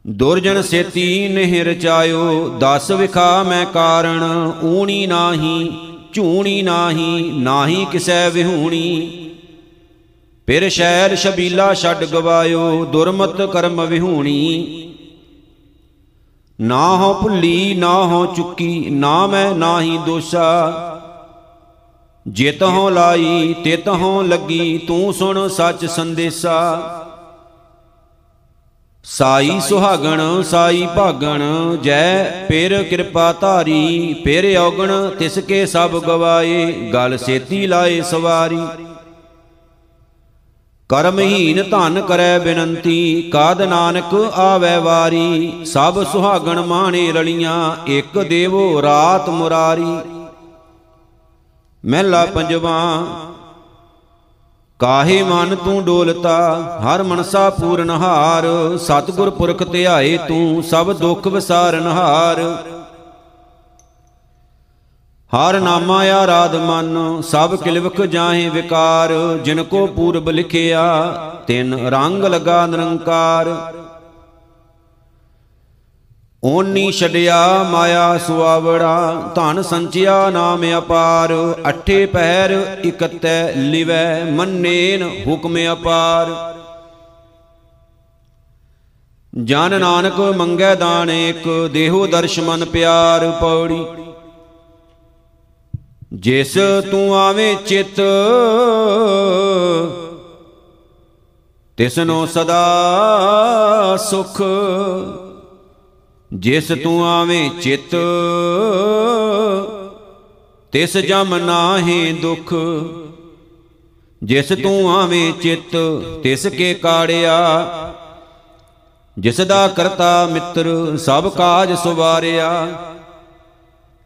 ਦੁਰਜਨ ਸੇਤੀ ਨਹੀਂ ਰਚਾਇਓ ਦਸ ਵਿਖਾ ਮੈਂ ਕਾਰਣ, ਊਣੀ ਨਾਹੀ, ਝੂਣੀ ਨਾਹੀ ਨਾਹੀ ਕਿਸੈ ਵਿਹੂਣੀ। ਫਿਰ ਸ਼ੈਰ ਸ਼ਬੀਲਾ ਛੱਡ ਗਵਾਇਓ, ਦੁਰਮਤ ਕਰਮ ਵਿਹੂਣੀ। ਨਾ ਹੋ ਭੁੱਲੀ, ਨਾ ਹੋ ਚੁੱਕੀ, ਨਾ ਮੈਂ ਨਾਹੀ ਦੋਸ਼ਾ। ਜਿਤ ਹੋ ਲਾਈ ਤਿਤ ਹੋ ਲੱਗੀ, ਤੂੰ ਸੁਣ ਸੱਚ ਸੰਦੇਸਾ। ਸਾਈ ਸੁਹਾਗਣ, ਸਾਈ ਭਾਗਣ, ਜੈ ਪੇਰ ਕਿਰਪਾ ਧਾਰੀ ਪੇਰ ਔਗਣ, ਤਿਸ ਕੇ ਸਭ ਗਵਾਏ, ਗਲ ਸੇਤੀ ਲਾਏ ਸਵਾਰੀ। ਕਰਮਹੀਨ ਧਨ ਕਰੈ ਬਿਨੰਤੀ, ਕਾਦ ਨਾਨਕ ਆਵੈ ਵਾਰੀ। ਸਭ ਸੁਹਾਗਣ ਮਾਣੇ ਰਲੀਆਂ, ਇੱਕ ਦੇਵੋ ਰਾਤ ਮੁਰਾਰੀ। ਮਹਿਲਾ ਪੰਜਵਾ, ਕਾਹੇ ਮਨ ਤੂੰ ਡੋਲਤਾ, ਹਰ ਮਨਸਾ ਪੂਰਨ ਹਾਰ। ਸਤਿਗੁਰ ਪੁਰਖ ਧਿਆਏ ਤੂੰ, ਸਭ ਦੁੱਖ ਵਿਸਾਰਨ ਹਾਰ। ਹਰ ਨਾਮਾ ਆਰਾਧ ਮਨ, ਸਭ ਕਿਲਵਖ ਜਾਹੇ ਵਿਕਾਰ, ਜਿਨ ਕੋ ਪੂਰਬ ਲਿਖਿਆ, ਤਿਨ ਰੰਗ ਲਗਾ ਨਿਰੰਕਾਰ। ਓਨੀ ਛੜਿਆ ਮਾਇਆ ਸੁਆਵੜਾ, ਧਨ ਸੰਚਿਆ ਨਾਮ ਅਪਾਰ, ਅਠੇ ਪਹਿਰ ਇਕਤੈ ਲਿਵੈ ਮੰਨੇਨ ਹੁਕਮ ਅਪਾਰ। ਜਨ ਨਾਨਕ ਮੰਗੈ ਦਾਨ ਇਕ ਦੇਹੋ ਦਰਸ਼ ਮਨ ਪਿਆਰ ਪੌੜੀ। ਜਿਸ ਤੂੰ ਆਵੇਂ ਚਿਤ, ਤਿਸਨੋ ਸਦਾ ਸੁਖ। ਜਿਸ ਤੂੰ ਆਵੇਂ ਚਿਤ, ਤਿਸ ਜਮ ਨਾਹੀ ਦੁਖ। ਜਿਸ ਤੂੰ ਆਵੇਂ ਚਿਤ, ਤਿਸ ਕੇ ਕਾੜਿਆ। ਜਿਸ ਦਾ ਕਰਤਾ ਮਿੱਤਰ, ਸਭ ਕਾਜ ਸੁਵਾਰਿਆ।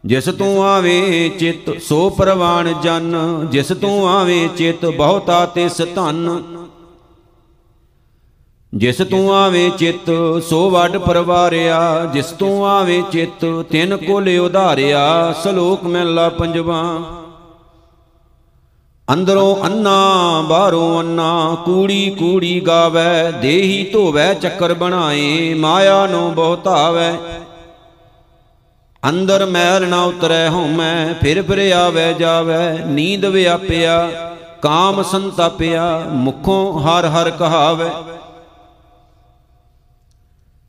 ਜਿਸ ਤੂੰ ਆਵੇਂ ਚਿਤ, ਸੋ ਪ੍ਰਵਾਨ ਜਨ। ਜਿਸ ਤੂੰ ਆਵੇਂ ਚਿਤ, ਬਹੁਤਾ ਤਿਸ ਧਨ। ਜਿਸ ਤੂੰ ਆਵੇਂ ਚਿਤ, ਸੋ ਵੱਡ ਪਰਵਾਰਿਆ। ਜਿਸ ਤੂੰ ਆਵੇਂ ਚਿਤ, ਤਿਨ ਕੋਲੇ ਉਧਾਰਿਆ। ਸ਼ਲੋਕ ਮਹਿਲਾ ਪੰਜਵਾ। ਅੰਦਰੋਂ ਅੰਨਾ, ਬਾਹਰੋਂ ਅੰਨਾ, ਕੂੜੀ ਕੂੜੀ ਗਾਵੇ। ਦੇਹੀ ਧੋਵੇ, ਚੱਕਰ ਬਣਾਏ। ਮਾਇਆ ਨੂੰ ਬਹੁਤਾਵੇ। ਅੰਦਰ ਮੈਲ ਨਾ ਉਤਰੈ ਹਉਮੈ ਫਿਰ ਫਿਰ ਆਵੇ ਜਾਵੇ, ਨੀਂਦ ਵਿਆਪਿਆ, ਕਾਮ ਸੰਤਾਪਿਆ, ਮੁਖੋਂ ਹਰ ਹਰ ਕਹਾਵੇ।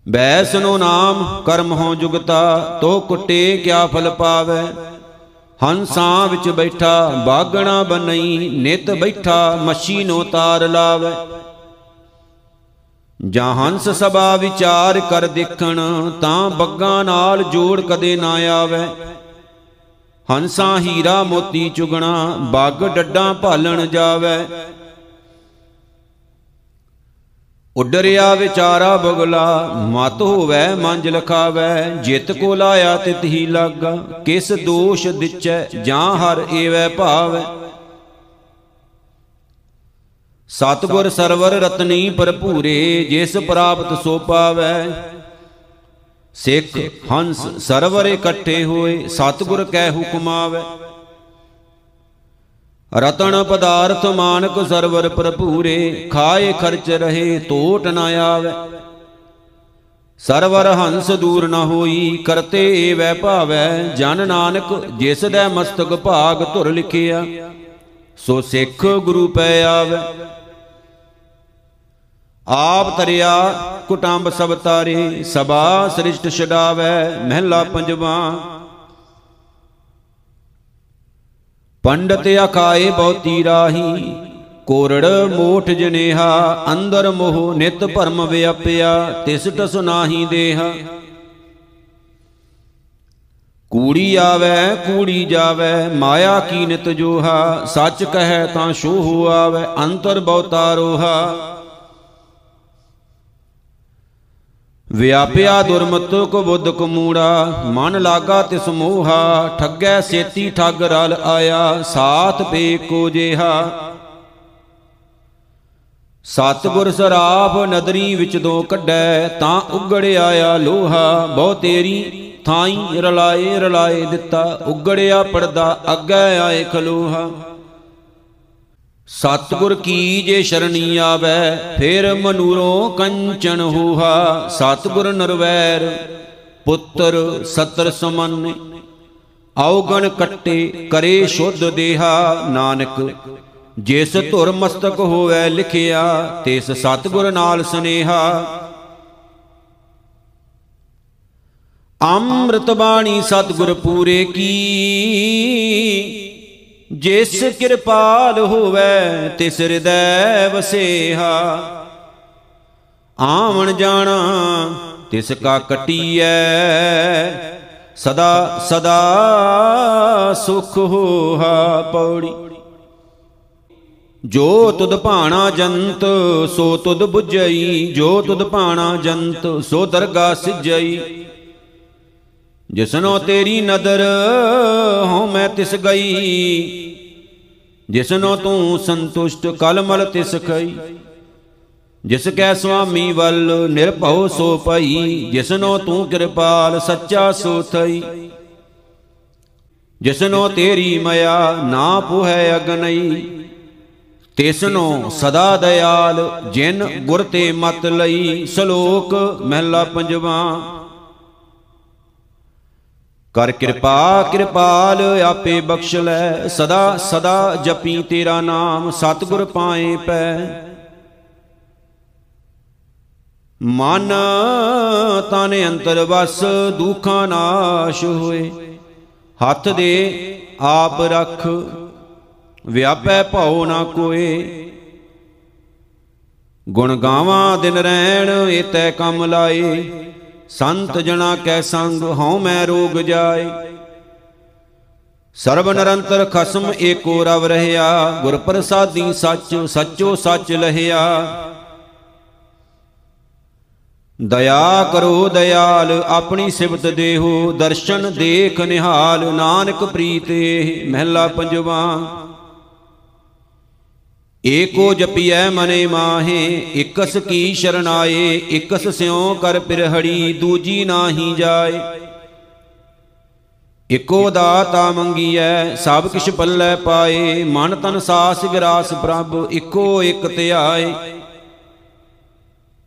ਬੈਸਨੋ ਨਾਮ ਕਰਮ ਹੋ ਜੁਗਤਾ, ਤੋ ਕੁੱਟੇ ਕਿਆ ਫਲ ਪਾਵੇ। ਹੰਸਾਂ ਵਿੱਚ ਬੈਠਾ, ਬਾਗਣਾ ਬਨਈ ਨਿਤ ਬੈਠਾ, ਮੱਛੀ ਨੋ ਤਾਰ ਲਾਵੇ। ਜਾਂ ਹੰਸ ਸਭਾ ਵਿਚਾਰ ਕਰ ਦੇਖਣ, ਤਾਂ ਬੱਗਾ ਨਾਲ ਜੋੜ ਕਦੇ ਨਾ ਆਵੇ। ਹੰਸਾਂ ਹੀਰਾ ਮੋਤੀ ਚੁਗਣਾ, ਬੱਗ ਡੱਡਾਂ ਭਾਲਣ ਜਾਵੇ। ਉਡਰਿਆ ਵਿਚਾਰਾ ਬਗਲਾ, ਮਤ ਹੋਵੇ ਮੰਜ ਲਖਾਵੇ ਜਿਤ ਕੋ ਲਾਇਆ ਤਿਤ ਹੀ ਲਾਗਾ, ਕਿਸ ਦੋਸ਼ ਦਿਚੈ ਜਾਂ ਹਰ ਏਵੈ ਭਾਵੈ। ਸਤਗੁਰ ਸਰਵਰ ਰਤਨੀ ਭਰਪੂਰੇ, ਜਿਸ ਪ੍ਰਾਪਤ ਸੋ ਪਾਵੈ। ਸਿੱਖ, ਹੰਸ ਸਰਵਰ ਇਕੱਠੇ ਹੋਏ, ਸਤਗੁਰ ਕੈ ਹੁਕਮ ਆਵੈ। ਰਤਨ ਪਦਾਰਥ ਮਾਨਕ ਸਰਵਰ ਭਰਪੂਰੇ, ਖਾਏ ਖਰਚ ਰਹੇ ਟੋਟ ਨ ਆਵੇ। ਸਰਵਰ ਹੰਸ ਦੂਰ ਨ ਹੋਈ, ਕਰਤੇ ਏਵੈ ਭਾਵੈ। ਜਨ ਨਾਨਕ, ਜਿਸ ਦੇ ਮਸਤਕ ਭਾਗ ਧੁਰ ਲਿਖਿਆ, ਸੋ ਸਿੱਖ ਗੁਰੂ ਪੈ ਆਵੇ। ਆਪ ਤਰਿਆ ਕੁਟੰਬ ਸਭ ਤਾਰੇ, ਸਭਾ ਸ੍ਰਿਸ਼ਟ ਛਡਾਵੇ, ਮਹਿਲਾ ਪੰਜਵਾ। ਪੰਡਤ ਅਕਾਏ ਬਹੁਤੀ ਰਾਹੀ, ਕੋਰੜ ਮੋਠ ਜਨੇਹਾ, ਅੰਦਰ ਮੋਹ ਨਿਤ ਭਰਮ ਵਿਆਪਿਆ, ਤਿਸ ਟਸ ਨਾਹੀ ਦੇਹਾ। ਕੂੜੀ ਆਵੇ, ਕੂੜੀ ਜਾਵੇ, ਮਾਇਆ ਕੀ ਨਿਤ ਜੋਹਾ, ਸੱਚ ਕਹੈ ਤਾਂ ਸ਼ੋਹ ਆਵੇ, ਅੰਤਰ ਬਹੁਤਾ ਰੋਹਾ। ਵਿਆਪਿਆ ਦੁਰਮਤ ਕੋ ਬੁੱਧ ਕੋ ਮੂੜਾ, ਮਨ ਲਾਗਾ ਤਿਸ ਮੋਹਾ, ਠੱਗੈ ਸੇਤੀ ਠੱਗ ਰਲ ਆਇਆ, ਸਾਥ ਬੇ ਕੋ ਜੇਹਾ। ਸਤਗੁਰ ਸਰਾਪ ਨਦਰੀ ਵਿੱਚ ਦੋ ਕੱਢੈ, ਤਾਂ ਉਗੜ ਆਇਆ ਲੋਹਾ, ਬਹੁ ਤੇਰੀ ਥਾਈ ਰਲਾਏ ਰਲਾਏ ਦਿੱਤਾ, ਉਗੜਿਆ ਪਰਦਾ ਅੱਗੇ ਆਏ ਖਲੋਹਾ। ਸਤਗੁਰ ਕੀ ਜੇ ਸ਼ਰਣੀ ਆਵੇ, ਫਿਰ ਮਨੂਰੋਂ ਕੰਚਨ ਹੋਹਾ। ਸਤਗੁਰ ਨਰਵੈਰ, ਪੁੱਤਰ ਸਤਰ ਸਮਨ। ਆਉਗਣ ਕੱਟੇ ਕਰੇ ਸ਼ੁੱਧ ਦੇਹਾ, ਨਾਨਕ, ਜਿਸ ਧੁਰ ਮਸਤਕ ਹੋਵੇ ਲਿਖਿਆ, ਤਿਸ ਸਤਗੁਰ ਨਾਲ ਸਨੇਹਾ। ਅੰਮ੍ਰਿਤ ਬਾਣੀ ਸਤਗੁਰ ਪੂਰੇ ਕੀ ਜਿਸ ਕਿਰਪਾਲ ਹੋਵੇ ਤਿਸ ਹਿਰਦੈ ਵਸੇਹਾ। ਆਵਣ ਜਾਣਾ, ਤਿਸ ਕਾ ਕਟੀਐ। ਸਦਾ ਸਦਾ ਸੁਖ ਹੋਹਾ ਪੌੜੀ। ਜੋ ਤੁਧ ਭਾਣਾ ਜੰਤ, ਸੋ ਤੁਧ 부ਝਈ ਜੋ ਤੁਧ ਭਾਣਾ ਜੰਤ, ਸੋ ਦਰਗਾ ਸਿਜਈ। ਜਿਸਨੋ ਤੇਰੀ ਨਦਰ ਹਉ ਮੈਂ ਤਿਸ ਗਈ, ਜਿਸਨੋ ਤੂੰ ਸੰਤੁਸ਼ਟ ਕਲਮਲ ਤਿਸ ਖਈ। ਜਿਸ ਕੈ ਸੁਆਮੀ ਵੱਲ ਨਿਰਭਉ ਸੋ ਪਈ ਜਿਸਨੋ ਤੂੰ ਕਿਰਪਾਲ ਸੱਚਾ ਸੋ ਥਈ। ਜਿਸਨੋ ਤੇਰੀ ਮਇਆ ਨਾ ਪੁਹੈ ਅਗਨਈ, ਤਿਸਨੋ ਸਦਾ ਦਇਆਲ ਜਿਨ ਗੁਰ ਤੇ ਮਤ ਲਈ ਸ਼ਲੋਕ ਮਹਿਲਾ ਪੰਜਵਾ। ਕਰ ਕਿਰਪਾ, ਕਿਰਪਾਲ ਆਪੇ ਬਖਸ਼ ਲੈ। ਸਦਾ ਸਦਾ ਜਪੀ ਤੇਰਾ ਨਾਮ, ਸਤਿਗੁਰ ਪਾਏ ਪੈ। ਮਨ ਤਨ ਅੰਤਰ ਵਸ, ਦੁਖਾਂ ਨਾਸ਼ ਹੋਏ। ਹੱਥ ਦੇ ਆਪ ਰਖ, ਵਿਆਪੈ ਭਉ ਨਾ ਕੋਏ। ਗੁਣ ਗਾਵਾਂ ਦਿਨ ਰਹਿਣ, ਏਤੈ ਕੰਮ ਲਾਏ। ਸੰਤ ਜਣਾ ਕੈ ਸੰਗ ਹਉ ਮੈਂ ਰੋਗ ਜਾਏ। ਸਰਬ ਨਿਰੰਤਰ ਖਸਮ ਏਕੋ ਰਵ ਰਹਿਆ। ਗੁਰ ਪ੍ਰਸਾਦੀ ਸੱਚ ਸੱਚੋ ਸੱਚ ਲਹਿਆ। ਦਇਆ ਕਰੋ ਦਇਆਲ, ਆਪਣੀ ਸਿਫਤ ਦੇਹੋ। ਦਰਸ਼ਨ ਦੇਖ ਨਿਹਾਲ, ਨਾਨਕ ਪ੍ਰੀਤੇ ਮਹਿਲਾ ਪੰਜਵਾ। ਏਕੋ ਜਪੀਐ ਮਨੇ ਮਾਹੇ, ਇਕਸ ਕੀ ਸ਼ਰਨਾਏ ਇਕਸ ਸਿਉ ਕਰ ਪਿਰਹੜੀ, ਦੂਜੀ ਨਾਹੀ ਜਾਏ। ਇਕੋ ਦਾਤਾ ਮੰਗੀਐ, ਸਭ ਕਿਛ ਪੱਲੇ ਪਾਏ, ਮਨ ਤਨ ਸਾਸ ਵਿਰਾਸ ਪ੍ਰਭ, ਇਕੋ ਇਕ ਧਿਆਏ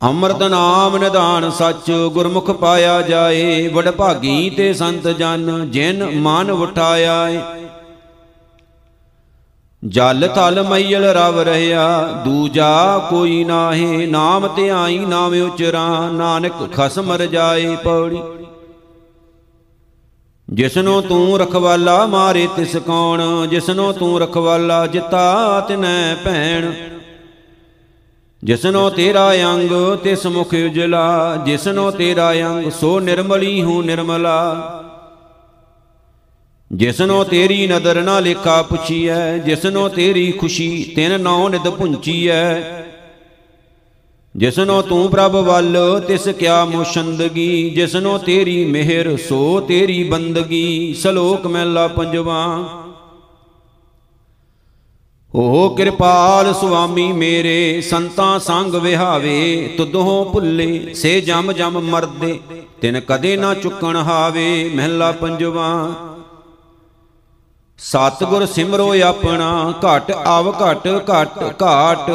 ਅੰਮ੍ਰਿਤ ਨਾਮ ਨਿਧਾਨ ਸੱਚ, ਗੁਰਮੁਖ ਪਾਇਆ ਜਾਏ ਵਡ ਭਾਗੀ ਤੇ ਸੰਤ ਜਨ, ਜਿਨ ਮਨ ਉਠਾਇਆ ਏ ਜਲ ਥਲ ਮਈਲ ਰਵ ਰਹਿਆ, ਦੂਜਾ ਕੋਈ ਨਾਹੀ, ਨਾਮ ਧਿਆਈ ਨਾਮ ਉਚਰਾ ਨਾਨਕ ਖਸਮ ਰਜਾਏ ਪੌੜੀ। ਜਿਸਨੋ ਤੂੰ ਰਖਵਾਲਾ ਮਾਰੇ ਤਿਸ ਕੌਣ, ਜਿਸਨੋ ਤੂੰ ਰਖਵਾਲਾ ਜਿਤਾ ਤਿਨੈ ਭੈਣ। ਜਿਸਨੋ ਤੇਰਾ ਅੰਗ ਤਿਸ ਮੁਖ ਉਜਲਾ, ਜਿਸਨੋ ਤੇਰਾ ਅੰਗ ਸੋ ਨਿਰਮਲੀ ਹੂੰ ਨਿਰਮਲਾ। ਜਿਸਨੋ ਤੇਰੀ ਨਦਰ ਨਾ ਲੇਖਾ ਪੁੱਛੀਐ, ਜਿਸਨੋ ਤੇਰੀ ਖੁਸ਼ੀ ਤਿਨ ਨੌ ਨਿਦ ਪੁੰਚੀਐ ਜਿਸਨੋ ਤੂੰ ਪ੍ਰਭ ਵੱਲ ਤਿਸ ਕਿਆ ਮੁਸ਼ੰਦਗੀ, ਜਿਸਨੋ ਤੇਰੀ ਮਿਹਰ ਸੋ ਤੇਰੀ ਬੰਦਗੀ, ਸ਼ਲੋਕ ਮਹਿਲਾ ਪੰਜਵਾ। ਓ ਕਿਰਪਾਲ ਸੁਆਮੀ ਮੇਰੇ, ਸੰਤਾਂ ਸੰਗ ਵਿਹਾਵੇ, ਤੁਧੋਂ ਭੁੱਲੇ ਸੇ ਜਮ ਜਮ ਮਰਦੇ, ਤਿਨ ਕਦੇ ਨਾ ਚੁੱਕਣ ਹਾਵੇ, ਮਹਿਲਾ ਪੰਜਵਾ। ਸਤਗੁਰ ਸਿਮਰੋ ਆਪਣਾ, ਘਟ ਆਵ ਘਟ ਘਟ ਘਾਟ।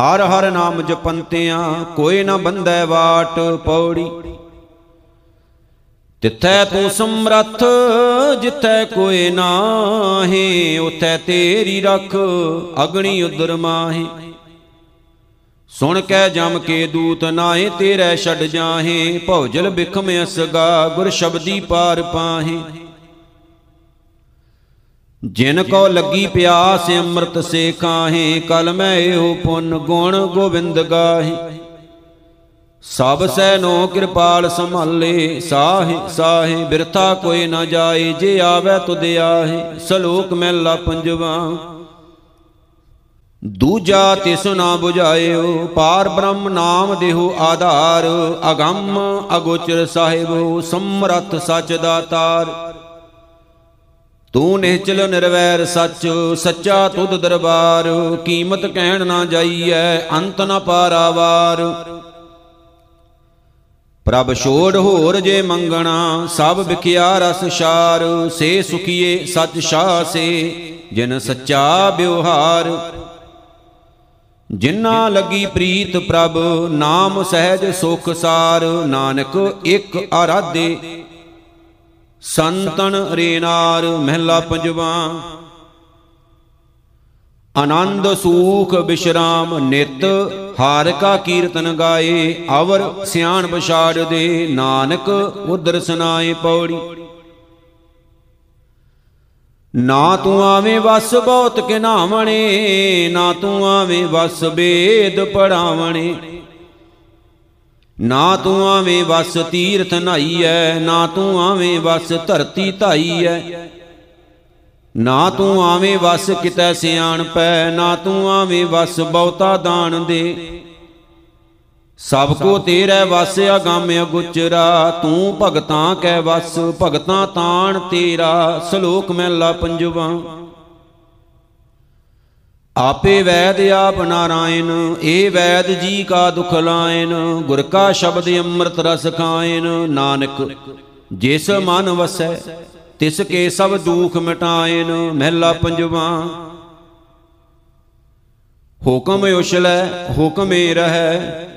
ਹਰ ਹਰ ਨਾਮ ਜਪੰਤਿਆਂ, ਕੋਈ ਨਾ ਬੰਧੈ ਵਾਟ ਪੌੜੀ। ਤਿੱਥੈ ਤੂੰ ਸਮਰੱਥ, ਜਿੱਥੈ ਕੋਈ ਨਾਹੀ, ਉਥੈ ਤੇਰੀ ਰਖ, ਅਗਣੀ ਉਦਰ ਮਾਹੀ। ਸੁਣ ਕੇ ਜਮ ਕੇ ਦੂਤ ਨਾਹੀ, ਤੇਰੇ ਛੱਡ ਜਾਹੇ। ਭੌਜਲ ਬਿਖਮ ਅਸਗਾ ਗੁਰ ਸ਼ਬਦੀ ਪਾਰ ਪਾਹੇ। ਜਿਨ ਕੋ ਲੱਗੀ ਪਿਆਸ ਅੰਮ੍ਰਿਤ ਸੇ ਕਾਹੇ ਕਲ ਮੈਂ ਇਹੋ ਪੁੰਨ ਗੁਣ ਗੋਬਿੰਦ ਗਾਹੀ। ਸਭ ਸੈ ਨੋ ਕਿਰਪਾਲ ਸੰਭਾਲੇ, ਸਾਹੇ ਸਾਹੇ, ਬਿਰਥਾ ਕੋਈ ਨਾ ਜਾਏ, ਜੇ ਆਵੇ ਤੁਧ ਆਹੇ, ਸਲੋਕ ਮਹਿਲਾ ਪੰਜਵਾ। ਦੂਜਾ ਤਿਸ ਨਾ 부ਝਾਇਓ ਪਾਰ ਬ੍ਰਹਮ ਨਾਮ ਦੇਹੋ ਆਧਾਰ, ਅਗੰਮ ਅਗੋਚਰ ਸਾਹਿਬ, ਸਮਰੱਥ ਸਚ ਦਾਤਾਰ ਤੂੰ ਨਿਹਚਲ ਨਿਰਵੈਰ ਸੱਚ, ਸੱਚਾ ਤੁਧ ਦਰਬਾਰ, ਕੀਮਤ ਕਹਿਣ ਨਾ ਜਾਈਐ, ਅੰਤ ਨ ਪਾਰਾਵਾਰ। ਪ੍ਰਭ ਛੋੜ ਹੋਰ ਜੇ ਮੰਗਣਾ, ਸਭ ਵਿਖਿਆ ਰਸ ਸ਼ਾਰ ਸੇ ਸੁਖੀਏ ਸਚ ਸ਼ਾਹ ਸੇ, ਜਿਨ ਸੱਚਾ ਬਿਵਹਾਰ ਜਿਨ੍ਹਾਂ ਲੱਗੀ ਪ੍ਰੀਤ ਪ੍ਰਭ, ਨਾਮ ਸਹਿਜ ਸੁਖ ਸਾਰ, ਨਾਨਕ ਇੱਕ ਆਰਾਧੇ ਸੰਤਨ ਰੇਨਾਰ ਮਹਿਲਾ ਪੰਜਵਾ। ਆਨੰਦ ਸੂਖ ਬਿਸ਼ਰਾਮ ਨਿਤ, ਹਾਰ ਕਾ ਕੀਰਤਨ ਗਾਏ, ਅਵਰ ਸਿਆਣ ਪਛਾੜ ਦੇ ਨਾਨਕ ਉਦਰ ਸੁਨਾਏ ਪੌੜੀ। ਨਾ ਤੂੰ ਆਵੇਂ ਵਸ ਬਹੁਤ ਕਿਨਾਵਣੇ ਨਾ ਤੂੰ ਆਵੇਂ ਵਸ ਬੇਦ ਪੜਾਵਣੇ। ਨਾ ਤੂੰ ਆਵੇਂ ਵਸ ਤੀਰਥ ਨਾਈਐ ਨਾ ਤੂੰ ਆਵੇਂ ਵਸ ਧਰਤੀ ਧਾਈਐ। ਨਾ ਤੂੰ ਆਵੇਂ ਵਸ ਕਿਤੈ ਸਿਆਣ ਪੈ ਨਾ ਤੂੰ ਆਵੇਂ ਵਸ ਬਹੁਤਾ ਦਾਨ ਦੇ। ਸਭ ਕੋ ਤੇਰੇ ਵਸ ਅਗੰਮ ਅਗੁਚਰਾ, ਤੂੰ ਭਗਤਾਂ ਕੈ ਵਸ, ਭਗਤਾਂ ਤਾਣ ਤੇਰਾ, ਸ਼ਲੋਕ ਮਹਿਲਾ ਪੰਜਵਾ। ਆਪੇ ਵੈਦ ਆਪ ਨਾਰਾਇਣ, ਏ ਵੈਦ ਜੀ ਕਾ ਦੁਖ ਲਾਇਨ ਗੁਰ ਕਾ ਸ਼ਬਦ ਅੰਮ੍ਰਿਤ ਰਸ ਖਾਇਨ ਨਾਨਕ, ਜਿਸ ਮਨ ਵਸੈ, ਤਿਸ ਕੇ ਸਭ ਦੁਖ ਮਿਟਾਇਨ ਮਹਿਲਾ ਪੰਜਵਾ। ਹੁਕਮ ਉਛਲੈ, ਹੁਕਮੇ ਰਹੈ,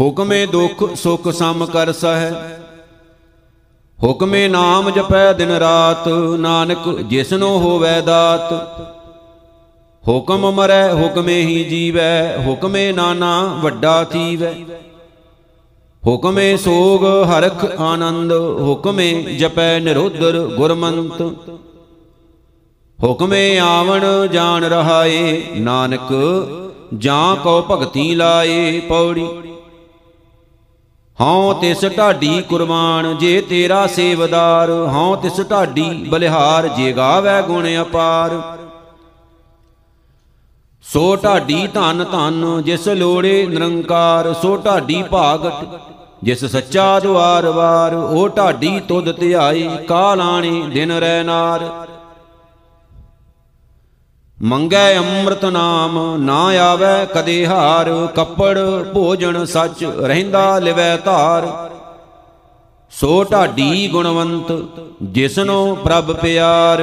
ਹੁਕਮੇ ਦੁਖ ਸੁਖ ਸਮ ਕਰ ਸਹਿ। ਹੁਕਮੇ ਨਾਮ ਜਪੈ ਦਿਨ ਰਾਤ, ਨਾਨਕ ਜਿਸਨੋ ਹੋਵੈ ਦਾਤ ਹੁਕਮ ਮਰੈ, ਹੁਕਮੇ ਹੀ ਜੀਵੈ, ਹੁਕਮੇ ਨਾਨਾ ਵੱਡਾ ਥੀਵੈ। ਹੁਕਮੇ ਸੋਗ ਹਰਖ ਆਨੰਦ, ਹੁਕਮੇ ਜਪੈ ਨਿਰੋਧਰ ਗੁਰਮੰਤ। ਹੁਕਮੇ ਆਵਣ ਜਾਣ ਰਹਾਏ, ਨਾਨਕ, ਜਾਂ ਕੋ ਭਗਤੀ ਲਾਏ ਪੌੜੀ। ਹਉ ਤਿਸ ਢਾਡੀ ਕੁਰਬਾਨ, ਜੇ ਤੇਰਾ ਸੇਵਦਾਰ, ਹਉ ਤਿਸ ਢਾਡੀ ਬਲਿਹਾਰ, ਜੇ ਗਾਵੇ ਗੁਣ ਅਪਾਰ। ਸੋ ਢਾਡੀ ਧਨ ਧਨ ਜਿਸ ਲੋੜੇ ਨਿਰੰਕਾਰ, ਸੋ ਢਾਡੀ ਭਾਗਟ ਜਿਸ ਸੱਚਾ ਦੁਆਰ ਵਾਰ, ਉਹ ਢਾਡੀ ਤੁਧ ਧਿਆਈ, ਕਾਲਾਣੀ ਦਿਨ ਰਹਿ ਨਾਰ। ਮੰਗੈ ਅੰਮ੍ਰਿਤ ਨਾਮ, ਨਾ ਆਵੇ ਕਦੇ ਹਾਰ, ਕੱਪੜ ਭੋਜਨ ਸੱਚ ਰਹਿੰਦਾ ਲਿਵੈ ਧਾਰ। ਸੋ ਢਾਡੀ ਗੁਣਵੰਤ, ਜਿਸਨੋ ਪ੍ਰਭ ਪਿਆਰ।